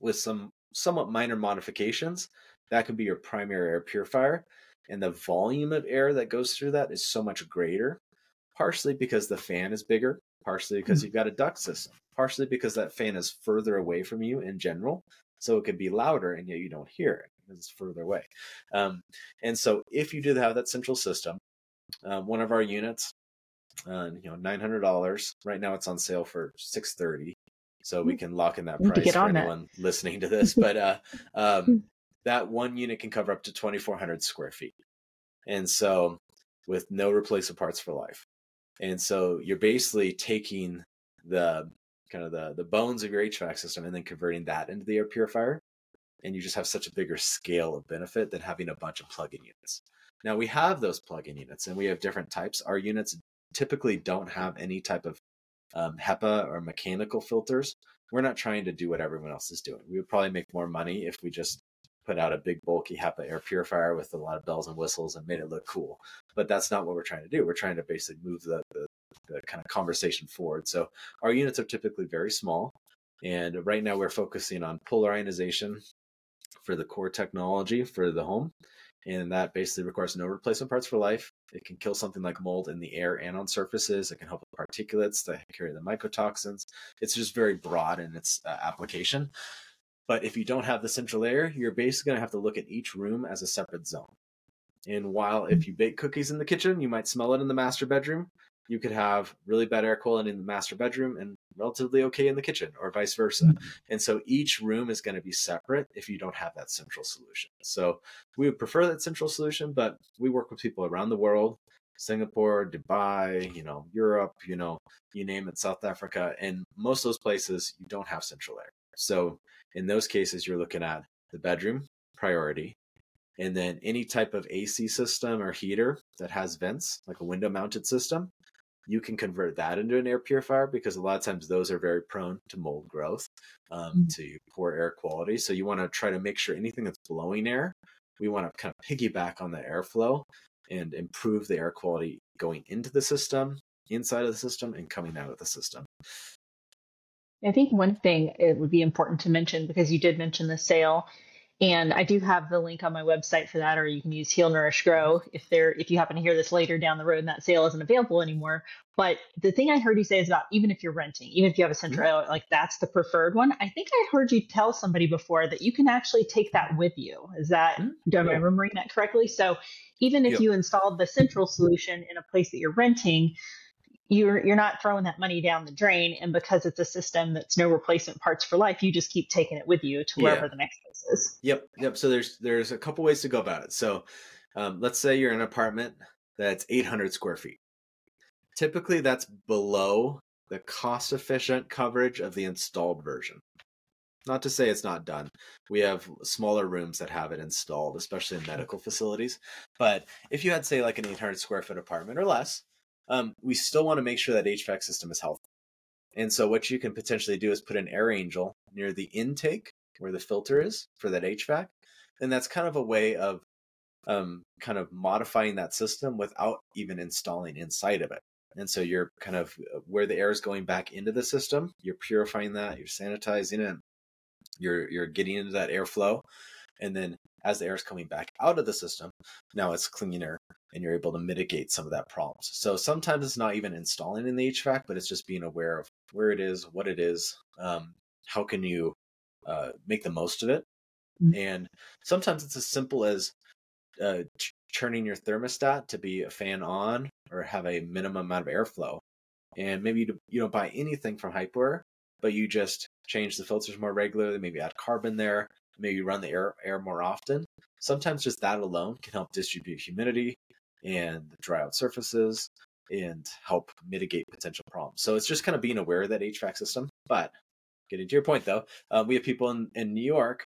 with some somewhat minor modifications that could be your primary air purifier. And the volume of air that goes through that is so much greater, partially because the fan is bigger, partially because mm-hmm. you've got a duct system, partially because that fan is further away from you in general. So it can be louder and yet you don't hear it because it's further away. Um, and so if you do have that central system, um, one of our units, uh, you know, nine hundred dollars. Right now, it's on sale for six thirty, so we can lock in that price for anyone that. listening to this. But uh, um, that one unit can cover up to 2,400 square feet. And so, with no replacement parts for life. And so, you're basically taking the kind of the, the bones of your HVAC system and then converting that into the air purifier. And you just have such a bigger scale of benefit than having a bunch of plug in units. Now, we have those plug in units and we have different types. Our units typically don't have any type of um, HEPA or mechanical filters. We're not trying to do what everyone else is doing. We would probably make more money if we just put out a big bulky HEPA air purifier with a lot of bells and whistles and made it look cool. But that's not what we're trying to do. We're trying to basically move the, the, the kind of conversation forward. So our units are typically very small. And right now we're focusing on polar ionization for the core technology for the home. And that basically requires no replacement parts for life. It can kill something like mold in the air and on surfaces. It can help with particulates that carry the mycotoxins. It's just very broad in its uh, application. But if you don't have the central air, you're basically going to have to look at each room as a separate zone. And while if you bake cookies in the kitchen, you might smell it in the master bedroom, you could have really bad air quality in the master bedroom and relatively okay in the kitchen, or vice versa. Mm-hmm. And so each room is going to be separate if you don't have that central solution. So we would prefer that central solution, but we work with people around the world Singapore, Dubai, you know, Europe, you know, you name it, South Africa, and most of those places you don't have central air. So in those cases, you're looking at the bedroom priority, and then any type of AC system or heater that has vents, like a window mounted system, you can convert that into an air purifier because a lot of times those are very prone to mold growth, um, mm-hmm. to poor air quality. So you want to try to make sure anything that's blowing air we want to kind of piggyback on the airflow and improve the air quality going into the system, inside of the system, and coming out of the system. I think one thing it would be important to mention because you did mention the sale and I do have the link on my website for that, or you can use Heal Nourish Grow if there if you happen to hear this later down the road and that sale isn't available anymore. But the thing I heard you say is about even if you're renting, even if you have a central mm-hmm. like that's the preferred one. I think I heard you tell somebody before that you can actually take that with you. Is that mm-hmm. do I remembering that correctly? So even if yep. you installed the central solution in a place that you're renting, you're you're not throwing that money down the drain and because it's a system that's no replacement parts for life you just keep taking it with you to wherever yeah. the next place is yep yep so there's there's a couple ways to go about it so um, let's say you're in an apartment that's 800 square feet typically that's below the cost efficient coverage of the installed version not to say it's not done. We have smaller rooms that have it installed, especially in medical facilities. But if you had, say, like an 800 square foot apartment or less, um, we still want to make sure that HVAC system is healthy. And so what you can potentially do is put an air angel near the intake where the filter is for that HVAC. And that's kind of a way of um, kind of modifying that system without even installing inside of it. And so you're kind of uh, where the air is going back into the system, you're purifying that, you're sanitizing it, you're you're getting into that airflow. And then as the air is coming back out of the system, now it's cleaner and you're able to mitigate some of that problems. So sometimes it's not even installing in the HVAC, but it's just being aware of where it is, what it is, um, how can you uh, make the most of it. Mm-hmm. And sometimes it's as simple as uh, ch- turning your thermostat to be a fan on or have a minimum amount of airflow. And maybe you, you don't buy anything from Hypoair, but you just change the filters more regularly, maybe add carbon there, maybe run the air, air more often. Sometimes just that alone can help distribute humidity and dry out surfaces and help mitigate potential problems. So it's just kind of being aware of that HVAC system. But getting to your point though, uh, we have people in, in New York,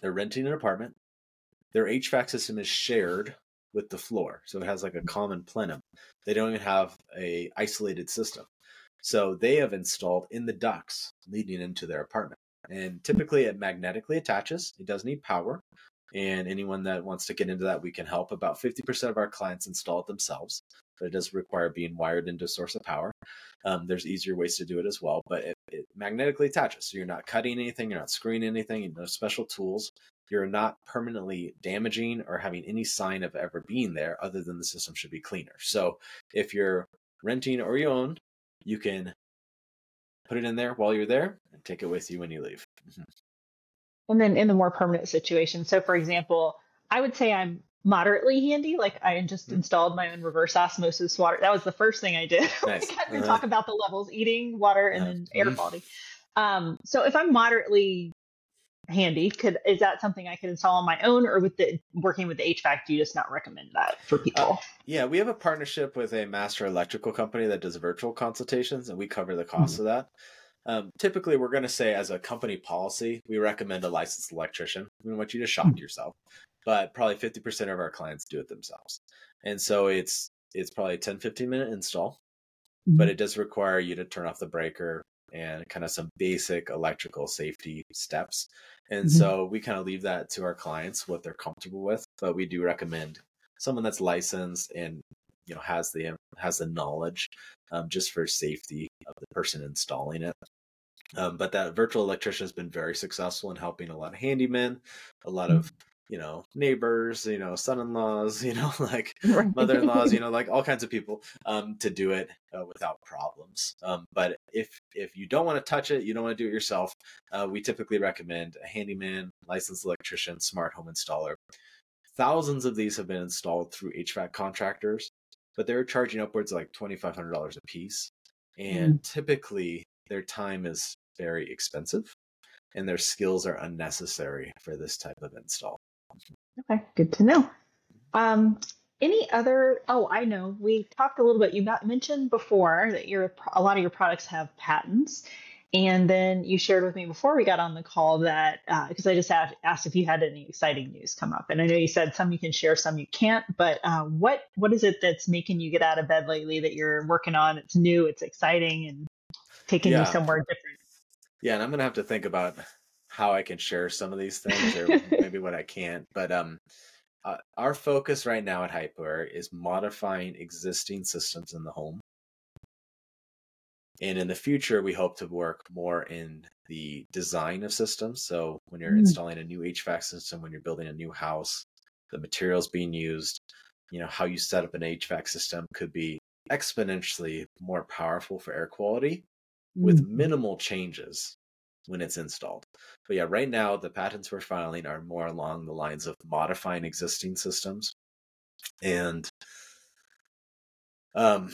they're renting an apartment. Their HVAC system is shared with the floor. So it has like a common plenum. They don't even have a isolated system. So they have installed in the ducts leading into their apartment. And typically it magnetically attaches. It does need power. And anyone that wants to get into that, we can help. About 50% of our clients install it themselves, but it does require being wired into a source of power. Um, there's easier ways to do it as well, but it, it, magnetically attaches. So you're not cutting anything, you're not screwing anything, you no special tools. You're not permanently damaging or having any sign of ever being there, other than the system should be cleaner. So if you're renting or you own, you can put it in there while you're there and take it with you when you leave. Mm-hmm. And then in the more permanent situation, so for example, I would say I'm moderately handy. Like I just mm-hmm. installed my own reverse osmosis water. That was the first thing I did. Nice. I uh-huh. talk about the levels, eating water and then air mm-hmm. quality. Um, so if I'm moderately handy, could is that something I could install on my own, or with the working with the HVAC, do you just not recommend that for people? Uh, yeah, we have a partnership with a master electrical company that does virtual consultations, and we cover the cost mm-hmm. of that. Um, typically, we're going to say as a company policy, we recommend a licensed electrician. We want you to shock mm-hmm. yourself, but probably 50% of our clients do it themselves. And so it's it's probably a 10, 15 minute install, mm-hmm. but it does require you to turn off the breaker and kind of some basic electrical safety steps. And mm-hmm. so we kind of leave that to our clients what they're comfortable with, but we do recommend someone that's licensed and you know has the has the knowledge um, just for safety of the person installing it. Um, but that virtual electrician has been very successful in helping a lot of handymen, a lot of you know neighbors, you know son-in-laws, you know like right. mother-in-laws, you know like all kinds of people um, to do it uh, without problems. Um, but if if you don't want to touch it, you don't want to do it yourself, uh, we typically recommend a handyman, licensed electrician, smart home installer. Thousands of these have been installed through HVAC contractors but they're charging upwards of like $2,500 a piece. And mm. typically their time is very expensive and their skills are unnecessary for this type of install. Okay, good to know. Um, any other? Oh, I know. We talked a little bit. You mentioned before that your a lot of your products have patents, and then you shared with me before we got on the call that because uh, I just asked, asked, if you had any exciting news come up, and I know you said some you can share, some you can't. But uh, what what is it that's making you get out of bed lately that you're working on? It's new, it's exciting, and taking yeah. you somewhere different. Yeah, and I'm gonna have to think about how I can share some of these things or maybe what I can't. But um, uh, our focus right now at HypoAir is modifying existing systems in the home. And in the future, we hope to work more in the design of systems. So when you're mm. installing a new HVAC system, when you're building a new house, the materials being used, you know, how you set up an HVAC system could be exponentially more powerful for air quality mm. with minimal changes when it's installed. But yeah, right now the patents we're filing are more along the lines of modifying existing systems. And um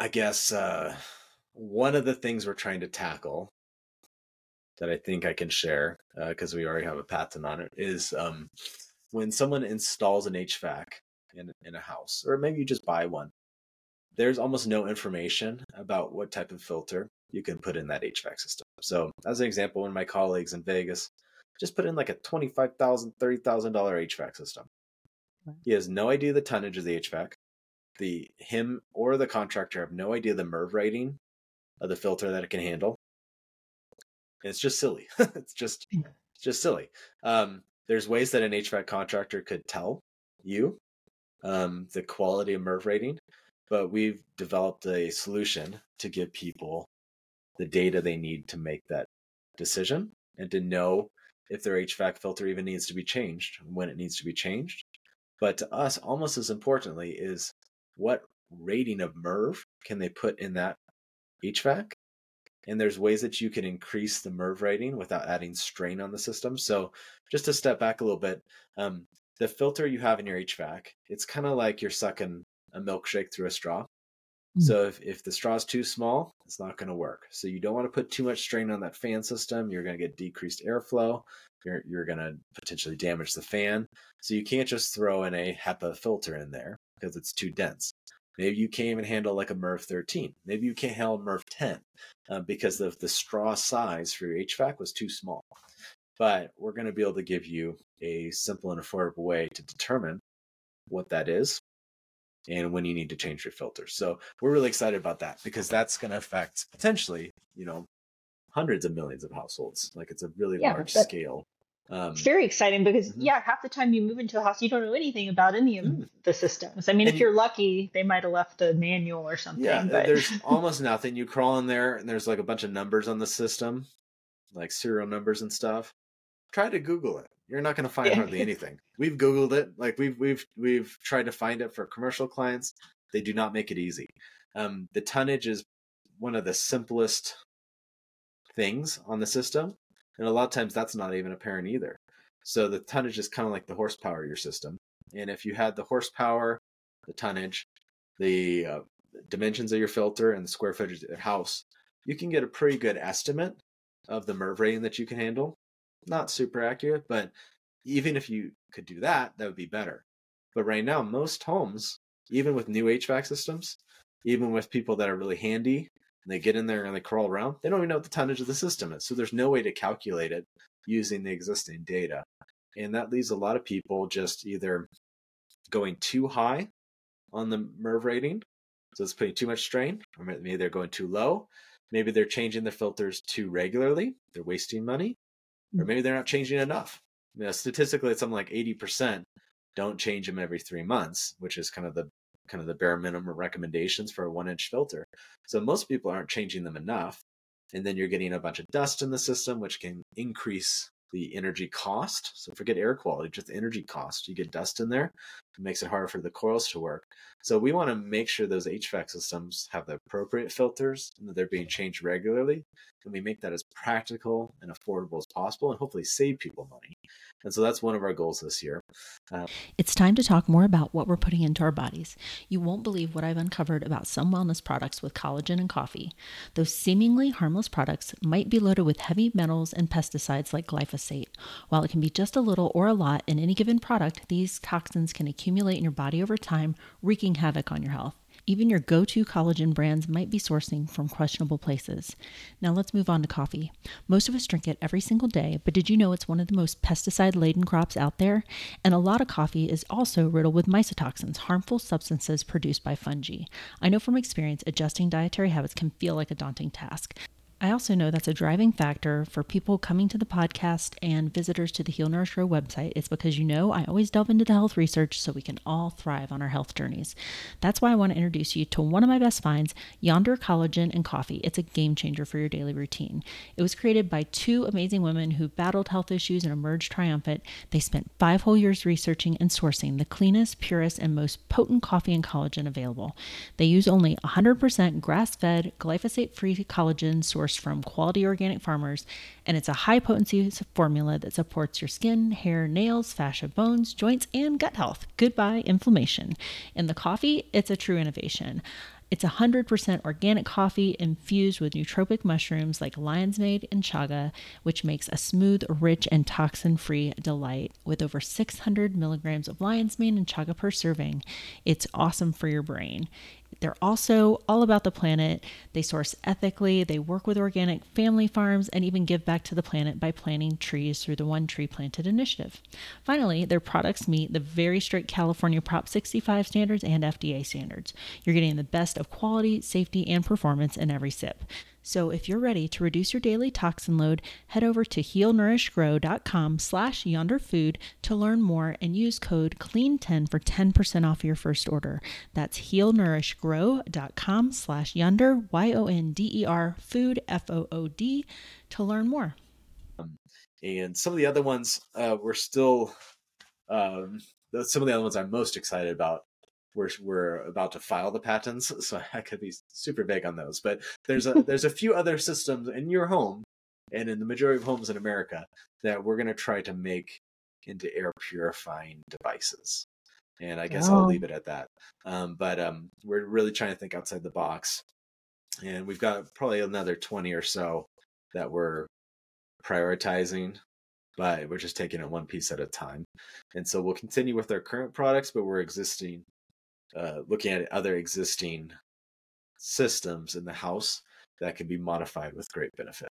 I guess uh one of the things we're trying to tackle that I think I can share because uh, we already have a patent on it is um, when someone installs an HVAC in in a house, or maybe you just buy one. There's almost no information about what type of filter you can put in that HVAC system. So, as an example, one of my colleagues in Vegas just put in like a $25,000, $30,000 HVAC system. He has no idea the tonnage of the HVAC. The him or the contractor have no idea the MERV rating of the filter that it can handle. It's just silly. it's just it's just silly. Um, there's ways that an HVAC contractor could tell you um, the quality of MERV rating, but we've developed a solution to give people the data they need to make that decision and to know if their HVAC filter even needs to be changed, when it needs to be changed. But to us, almost as importantly, is what rating of MERV can they put in that HVAC? And there's ways that you can increase the MERV rating without adding strain on the system. So, just to step back a little bit, um, the filter you have in your HVAC, it's kind of like you're sucking a milkshake through a straw. Mm. So if, if the straw is too small, it's not going to work. So you don't want to put too much strain on that fan system. You're going to get decreased airflow. You're, you're going to potentially damage the fan. So you can't just throw in a HEPA filter in there because it's too dense. Maybe you can't even handle like a MERV 13. Maybe you can't handle MERV 10 uh, because of the straw size for your HVAC was too small. But we're going to be able to give you a simple and affordable way to determine what that is and when you need to change your filters. So we're really excited about that because that's going to affect potentially, you know, hundreds of millions of households. Like it's a really yeah, large scale. Um, it's very exciting because mm-hmm. yeah, half the time you move into a house, you don't know anything about any of mm-hmm. the systems. I mean, and if you're lucky, they might have left a manual or something. Yeah, but... there's almost nothing. You crawl in there, and there's like a bunch of numbers on the system, like serial numbers and stuff. Try to Google it you're not going to find hardly anything. We've Googled it. Like we've we've we've tried to find it for commercial clients. They do not make it easy. Um, the tonnage is one of the simplest things on the system, and a lot of times that's not even apparent either. So the tonnage is kind of like the horsepower of your system. And if you had the horsepower, the tonnage, the uh, dimensions of your filter, and the square footage of your house, you can get a pretty good estimate of the MERV rating that you can handle not super accurate, but even if you could do that, that would be better. But right now, most homes, even with new HVAC systems, even with people that are really handy and they get in there and they crawl around, they don't even know what the tonnage of the system is. So there's no way to calculate it using the existing data. And that leaves a lot of people just either going too high on the MERV rating, so it's putting too much strain, or maybe they're going too low. Maybe they're changing their filters too regularly, they're wasting money or maybe they're not changing enough. You know, statistically, it's something like eighty percent don't change them every three months, which is kind of the kind of the bare minimum recommendations for a one inch filter. So most people aren't changing them enough, and then you're getting a bunch of dust in the system, which can increase the energy cost. So forget air quality, just energy cost. You get dust in there, makes it harder for the coils to work. So we want to make sure those HVAC systems have the appropriate filters and that they're being changed regularly. And we make that as practical and affordable as possible and hopefully save people money. And so that's one of our goals this year. Uh, it's time to talk more about what we're putting into our bodies. You won't believe what I've uncovered about some wellness products with collagen and coffee. Those seemingly harmless products might be loaded with heavy metals and pesticides like glyphosate. While it can be just a little or a lot in any given product, these toxins can accumulate in your body over time, wreaking havoc on your health. Even your go to collagen brands might be sourcing from questionable places. Now let's move on to coffee. Most of us drink it every single day, but did you know it's one of the most pesticide laden crops out there? And a lot of coffee is also riddled with mycotoxins, harmful substances produced by fungi. I know from experience, adjusting dietary habits can feel like a daunting task. I also know that's a driving factor for people coming to the podcast and visitors to the Heal Nourish Grow website. It's because you know I always delve into the health research so we can all thrive on our health journeys. That's why I want to introduce you to one of my best finds, Yonder Collagen and Coffee. It's a game changer for your daily routine. It was created by two amazing women who battled health issues and emerged triumphant. They spent five whole years researching and sourcing the cleanest, purest, and most potent coffee and collagen available. They use only 100% grass fed, glyphosate free collagen sourced sourced from quality organic farmers, and it's a high potency formula that supports your skin, hair, nails, fascia, bones, joints, and gut health. Goodbye inflammation. In the coffee, it's a true innovation. It's 100% organic coffee infused with nootropic mushrooms like lion's mane and chaga, which makes a smooth, rich, and toxin free delight. With over 600 milligrams of lion's mane and chaga per serving, it's awesome for your brain. They're also all about the planet. They source ethically, they work with organic family farms, and even give back to the planet by planting trees through the One Tree Planted initiative. Finally, their products meet the very strict California Prop 65 standards and FDA standards. You're getting the best of quality, safety, and performance in every sip. So if you're ready to reduce your daily toxin load, head over to healnourishgrow.com slash yonderfood to learn more and use code CLEAN10 for 10% off your first order. That's healnourishgrow.com slash yonder, Y-O-N-D-E-R, food, F-O-O-D, to learn more. And some of the other ones uh, we're still, um, some of the other ones I'm most excited about we're we're about to file the patents, so I could be super vague on those. But there's a there's a few other systems in your home and in the majority of homes in America that we're going to try to make into air purifying devices. And I guess oh. I'll leave it at that. Um, but um, we're really trying to think outside the box, and we've got probably another twenty or so that we're prioritizing but we're just taking it one piece at a time. And so we'll continue with our current products, but we're existing uh, looking at other existing systems in the house that can be modified with great benefit.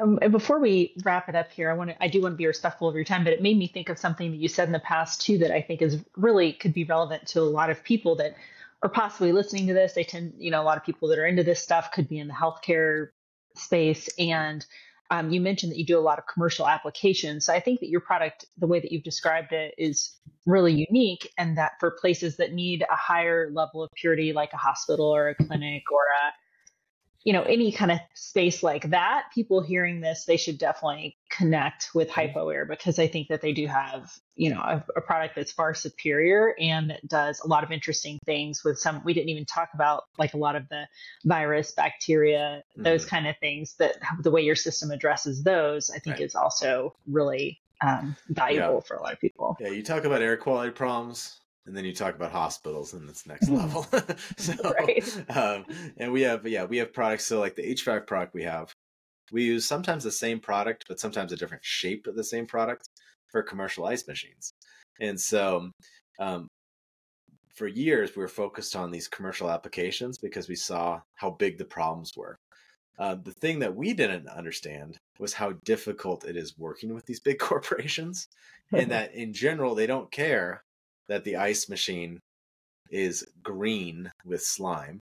Um, and before we wrap it up here, I want to, I do want to be respectful of your time, but it made me think of something that you said in the past too that I think is really could be relevant to a lot of people that are possibly listening to this. They tend, you know, a lot of people that are into this stuff could be in the healthcare space and um, you mentioned that you do a lot of commercial applications. So I think that your product, the way that you've described it, is really unique, and that for places that need a higher level of purity, like a hospital or a clinic or a you know any kind of space like that people hearing this they should definitely connect with mm-hmm. hypoair because i think that they do have you know a, a, product that's far superior and that does a lot of interesting things with some we didn't even talk about like a lot of the virus bacteria those mm-hmm. kind of things that the way your system addresses those i think right. is also really um, valuable yeah. for a lot of people yeah you talk about air quality problems and then you talk about hospitals and it's next hmm. level so right. um, and we have yeah we have products so like the hvac product we have we use sometimes the same product but sometimes a different shape of the same product for commercial ice machines and so um, for years we were focused on these commercial applications because we saw how big the problems were uh, the thing that we didn't understand was how difficult it is working with these big corporations and that in general they don't care that the ice machine is green with slime,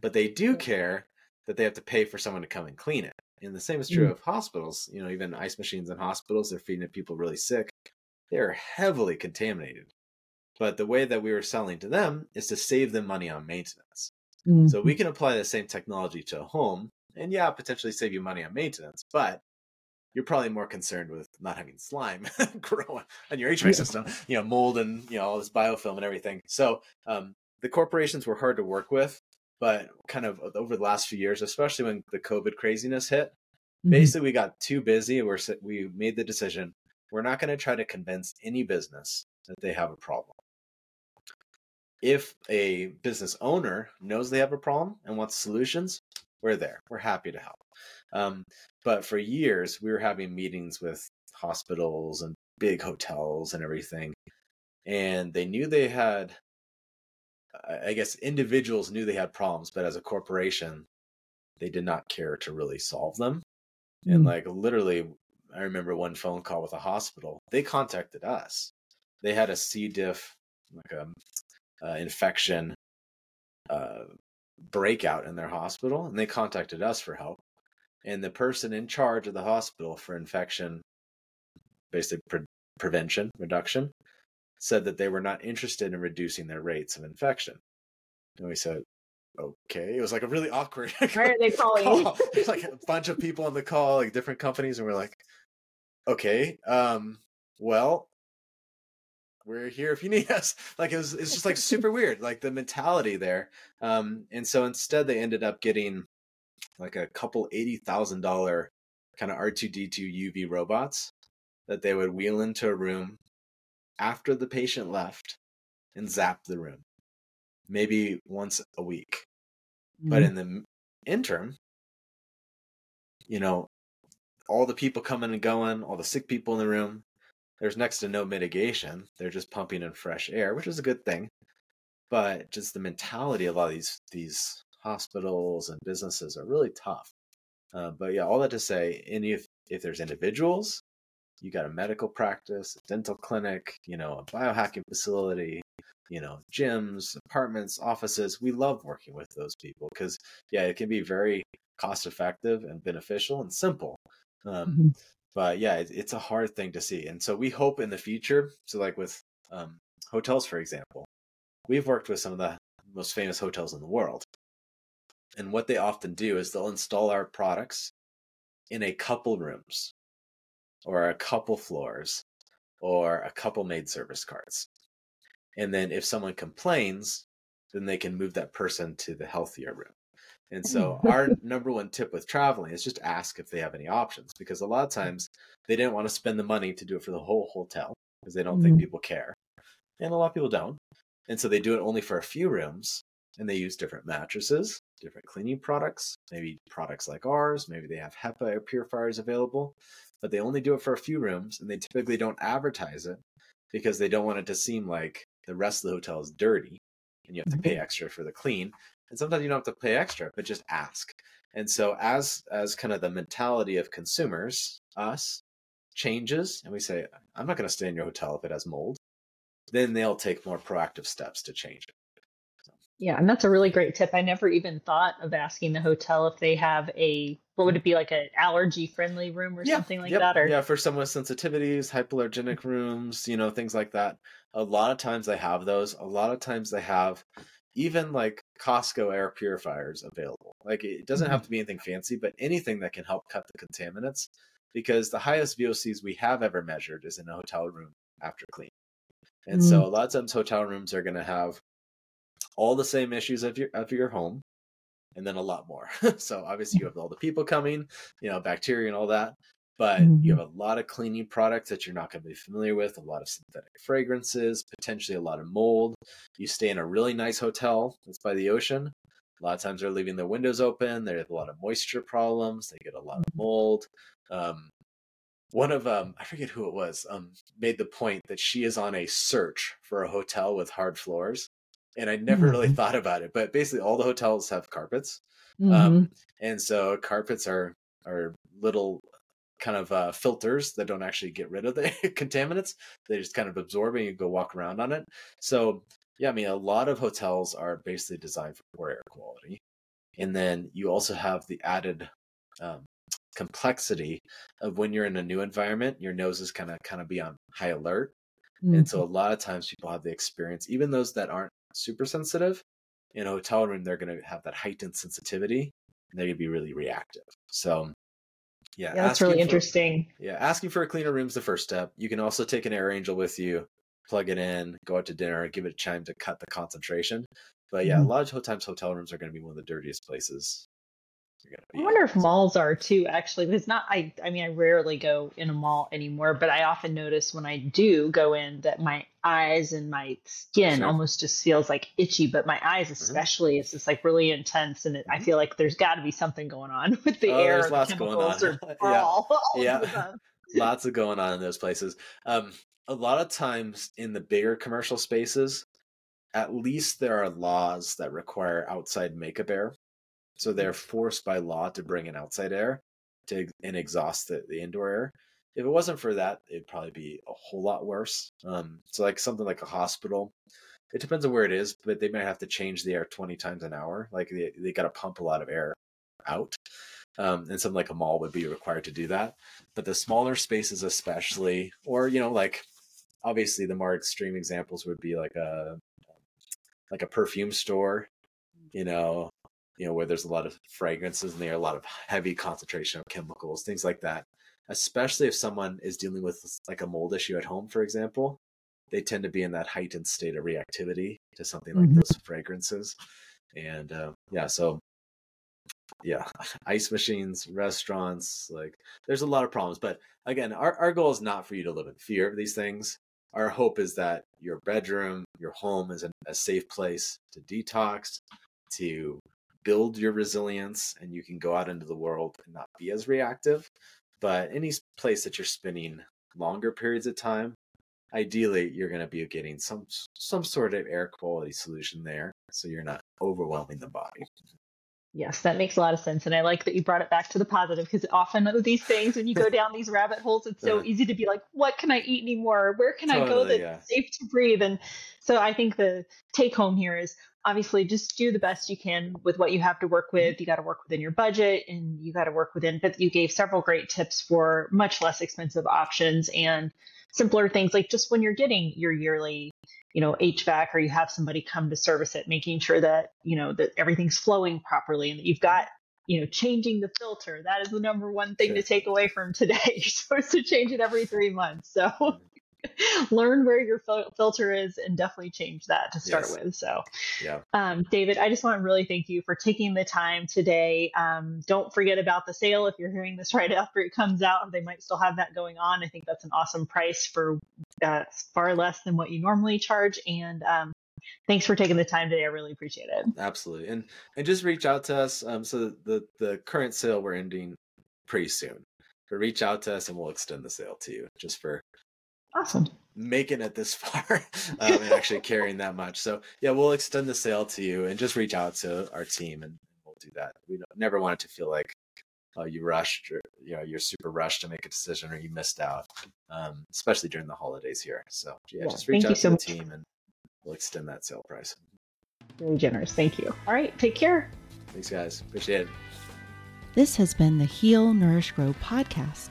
but they do care that they have to pay for someone to come and clean it. And the same is true mm. of hospitals. You know, even ice machines in hospitals, they're feeding people really sick. They're heavily contaminated. But the way that we were selling to them is to save them money on maintenance. Mm. So we can apply the same technology to a home and yeah, potentially save you money on maintenance, but you're probably more concerned with not having slime grow on your HVAC yeah. system, you know, mold and you know all this biofilm and everything. So um, the corporations were hard to work with, but kind of over the last few years, especially when the COVID craziness hit, mm-hmm. basically we got too busy. We're we made the decision we're not going to try to convince any business that they have a problem. If a business owner knows they have a problem and wants solutions, we're there. We're happy to help. Um, but for years, we were having meetings with hospitals and big hotels and everything. And they knew they had, I guess, individuals knew they had problems, but as a corporation, they did not care to really solve them. Mm. And like literally, I remember one phone call with a hospital. They contacted us. They had a C. diff, like a uh, infection uh, breakout in their hospital and they contacted us for help. And the person in charge of the hospital for infection, basically pre- prevention, reduction, said that they were not interested in reducing their rates of infection. And we said, okay. It was like a really awkward. Why are they calling? Call. There's like a bunch of people on the call, like different companies, and we're like, okay, um, well, we're here if you need us. Like it was, it's just like super weird, like the mentality there. Um, and so instead, they ended up getting like a couple eighty thousand dollar kind of R two D two UV robots that they would wheel into a room after the patient left and zap the room, maybe once a week. Mm-hmm. But in the interim, you know, all the people coming and going, all the sick people in the room, there's next to no mitigation. They're just pumping in fresh air, which is a good thing. But just the mentality of a lot of these these hospitals and businesses are really tough. Uh, but yeah, all that to say, any if if there's individuals, you got a medical practice, a dental clinic, you know, a biohacking facility, you know, gyms, apartments, offices. We love working with those people because yeah, it can be very cost effective and beneficial and simple. Um, mm-hmm but yeah, it, it's a hard thing to see. And so we hope in the future, so like with um, hotels, for example, we've worked with some of the most famous hotels in the world. And what they often do is they'll install our products in a couple rooms or a couple floors or a couple maid service carts. And then if someone complains, then they can move that person to the healthier room. And so our number one tip with traveling is just ask if they have any options because a lot of times they didn't want to spend the money to do it for the whole hotel because they don't mm-hmm. think people care. And a lot of people don't. And so they do it only for a few rooms and they use different mattresses, different cleaning products, maybe products like ours, maybe they have HEPA air purifiers available, but they only do it for a few rooms and they typically don't advertise it because they don't want it to seem like the rest of the hotel is dirty and you have to pay mm-hmm. extra for the clean and sometimes you don't have to pay extra but just ask and so as as kind of the mentality of consumers us changes and we say i'm not going to stay in your hotel if it has mold then they'll take more proactive steps to change it yeah, and that's a really great tip. I never even thought of asking the hotel if they have a what would it be like an allergy friendly room or yeah, something like yep. that or Yeah, for someone with sensitivities, hypoallergenic rooms, you know, things like that. A lot of times they have those. A lot of times they have even like Costco air purifiers available. Like it doesn't mm-hmm. have to be anything fancy, but anything that can help cut the contaminants. Because the highest VOCs we have ever measured is in a hotel room after clean. And mm-hmm. so a lot of times hotel rooms are going to have all the same issues of your of your home, and then a lot more. so obviously you have all the people coming, you know, bacteria and all that but mm-hmm. you have a lot of cleaning products that you're not going to be familiar with, a lot of synthetic fragrances, potentially a lot of mold. You stay in a really nice hotel that's by the ocean. A lot of times they're leaving their windows open. They have a lot of moisture problems. They get a lot of mm-hmm. mold. Um, one of um, I forget who it was um, made the point that she is on a search for a hotel with hard floors, and I never mm-hmm. really thought about it. But basically, all the hotels have carpets, um, mm-hmm. um, and so carpets are are little kind of uh, filters that don't actually get rid of the contaminants. They just kind of absorb it and you go walk around on it. So, yeah, I mean, a lot of hotels are basically designed for poor air quality. And then you also have the added um, complexity of when you're in a new environment, your nose is kind of kind of be on high alert. Mm-hmm. And so a mm-hmm. lot of times people have the experience, even those that aren't super sensitive, in a hotel room, they're going to have that heightened sensitivity and they're going to be really reactive. So yeah, yeah that's really for, interesting. Yeah, asking for a cleaner room is the first step. You can also take an Air Angel with you, plug it in, go out to dinner, give it a chime to cut the concentration. But yeah, mm-hmm. a lot of times hotel rooms are going to be one of the dirtiest places I wonder if malls are too, actually, because not I. I mean, I rarely go in a mall anymore, but I often notice when I do go in that my eyes and my skin sure. almost just feels like itchy. But my eyes, mm-hmm. especially, mm-hmm. it's just like really intense, and it, I mm-hmm. feel like there's got to be something going on with the oh, air. There's lots going on. yeah, all, yeah. lots of going on in those places. Um, a lot of times in the bigger commercial spaces, at least there are laws that require outside makeup air so they're forced by law to bring in outside air to and exhaust the, the indoor air. If it wasn't for that, it'd probably be a whole lot worse. Um, so like something like a hospital, it depends on where it is, but they might have to change the air 20 times an hour. Like they, they got to pump a lot of air out. Um, and something like a mall would be required to do that. But the smaller spaces, especially, or, you know, like obviously the more extreme examples would be like a, like a perfume store, you know, you know, where there's a lot of fragrances and there are a lot of heavy concentration of chemicals, things like that. Especially if someone is dealing with like a mold issue at home, for example, they tend to be in that heightened state of reactivity to something like mm-hmm. those fragrances. And uh, yeah, so yeah, ice machines, restaurants, like there's a lot of problems. But again, our, our goal is not for you to live in fear of these things. Our hope is that your bedroom, your home is a safe place to detox, to build your resilience, and you can go out into the world and not be as reactive. But any place that you're spending longer periods of time, ideally you're going to be getting some some sort of air quality solution there so you're not overwhelming the body Yes, that makes a lot of sense. And I like that you brought it back to the positive because often with these things, when you go down these rabbit holes, it's so easy to be like, what can I eat anymore? Where can totally, I go that's yeah. safe to breathe? And so I think the take home here is obviously just do the best you can with what you have to work mm-hmm. with. You got to work within your budget and you got to work within, but you gave several great tips for much less expensive options and simpler things like just when you're getting your yearly you know HVAC or you have somebody come to service it, making sure that you know that everything's flowing properly and that you've got you know changing the filter. That is the number one thing sure. to take away from today. You're supposed to change it every three months. So. learn where your fil- filter is and definitely change that to start yes. with. So, yeah. Um, David, I just want to really thank you for taking the time today. Um, don't forget about the sale if you're hearing this right after it comes out. They might still have that going on. I think that's an awesome price for uh, far less than what you normally charge. And um, thanks for taking the time today. I really appreciate it. Absolutely, and and just reach out to us. Um, so the the current sale we're ending pretty soon. But reach out to us and we'll extend the sale to you just for Awesome. Making it this far um, and actually carrying that much. So, yeah, we'll extend the sale to you and just reach out to our team and we'll do that. We never want it to feel like uh, you rushed or you know you're super rushed to make a decision or you missed out, um, especially during the holidays here. So, yeah, yeah just reach out to so the much. team and we'll extend that sale price. Very generous. Thank you. All right. Take care. Thanks, guys. Appreciate it. This has been the Heal, Nourish, Grow podcast.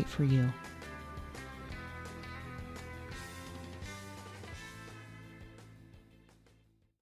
right for you.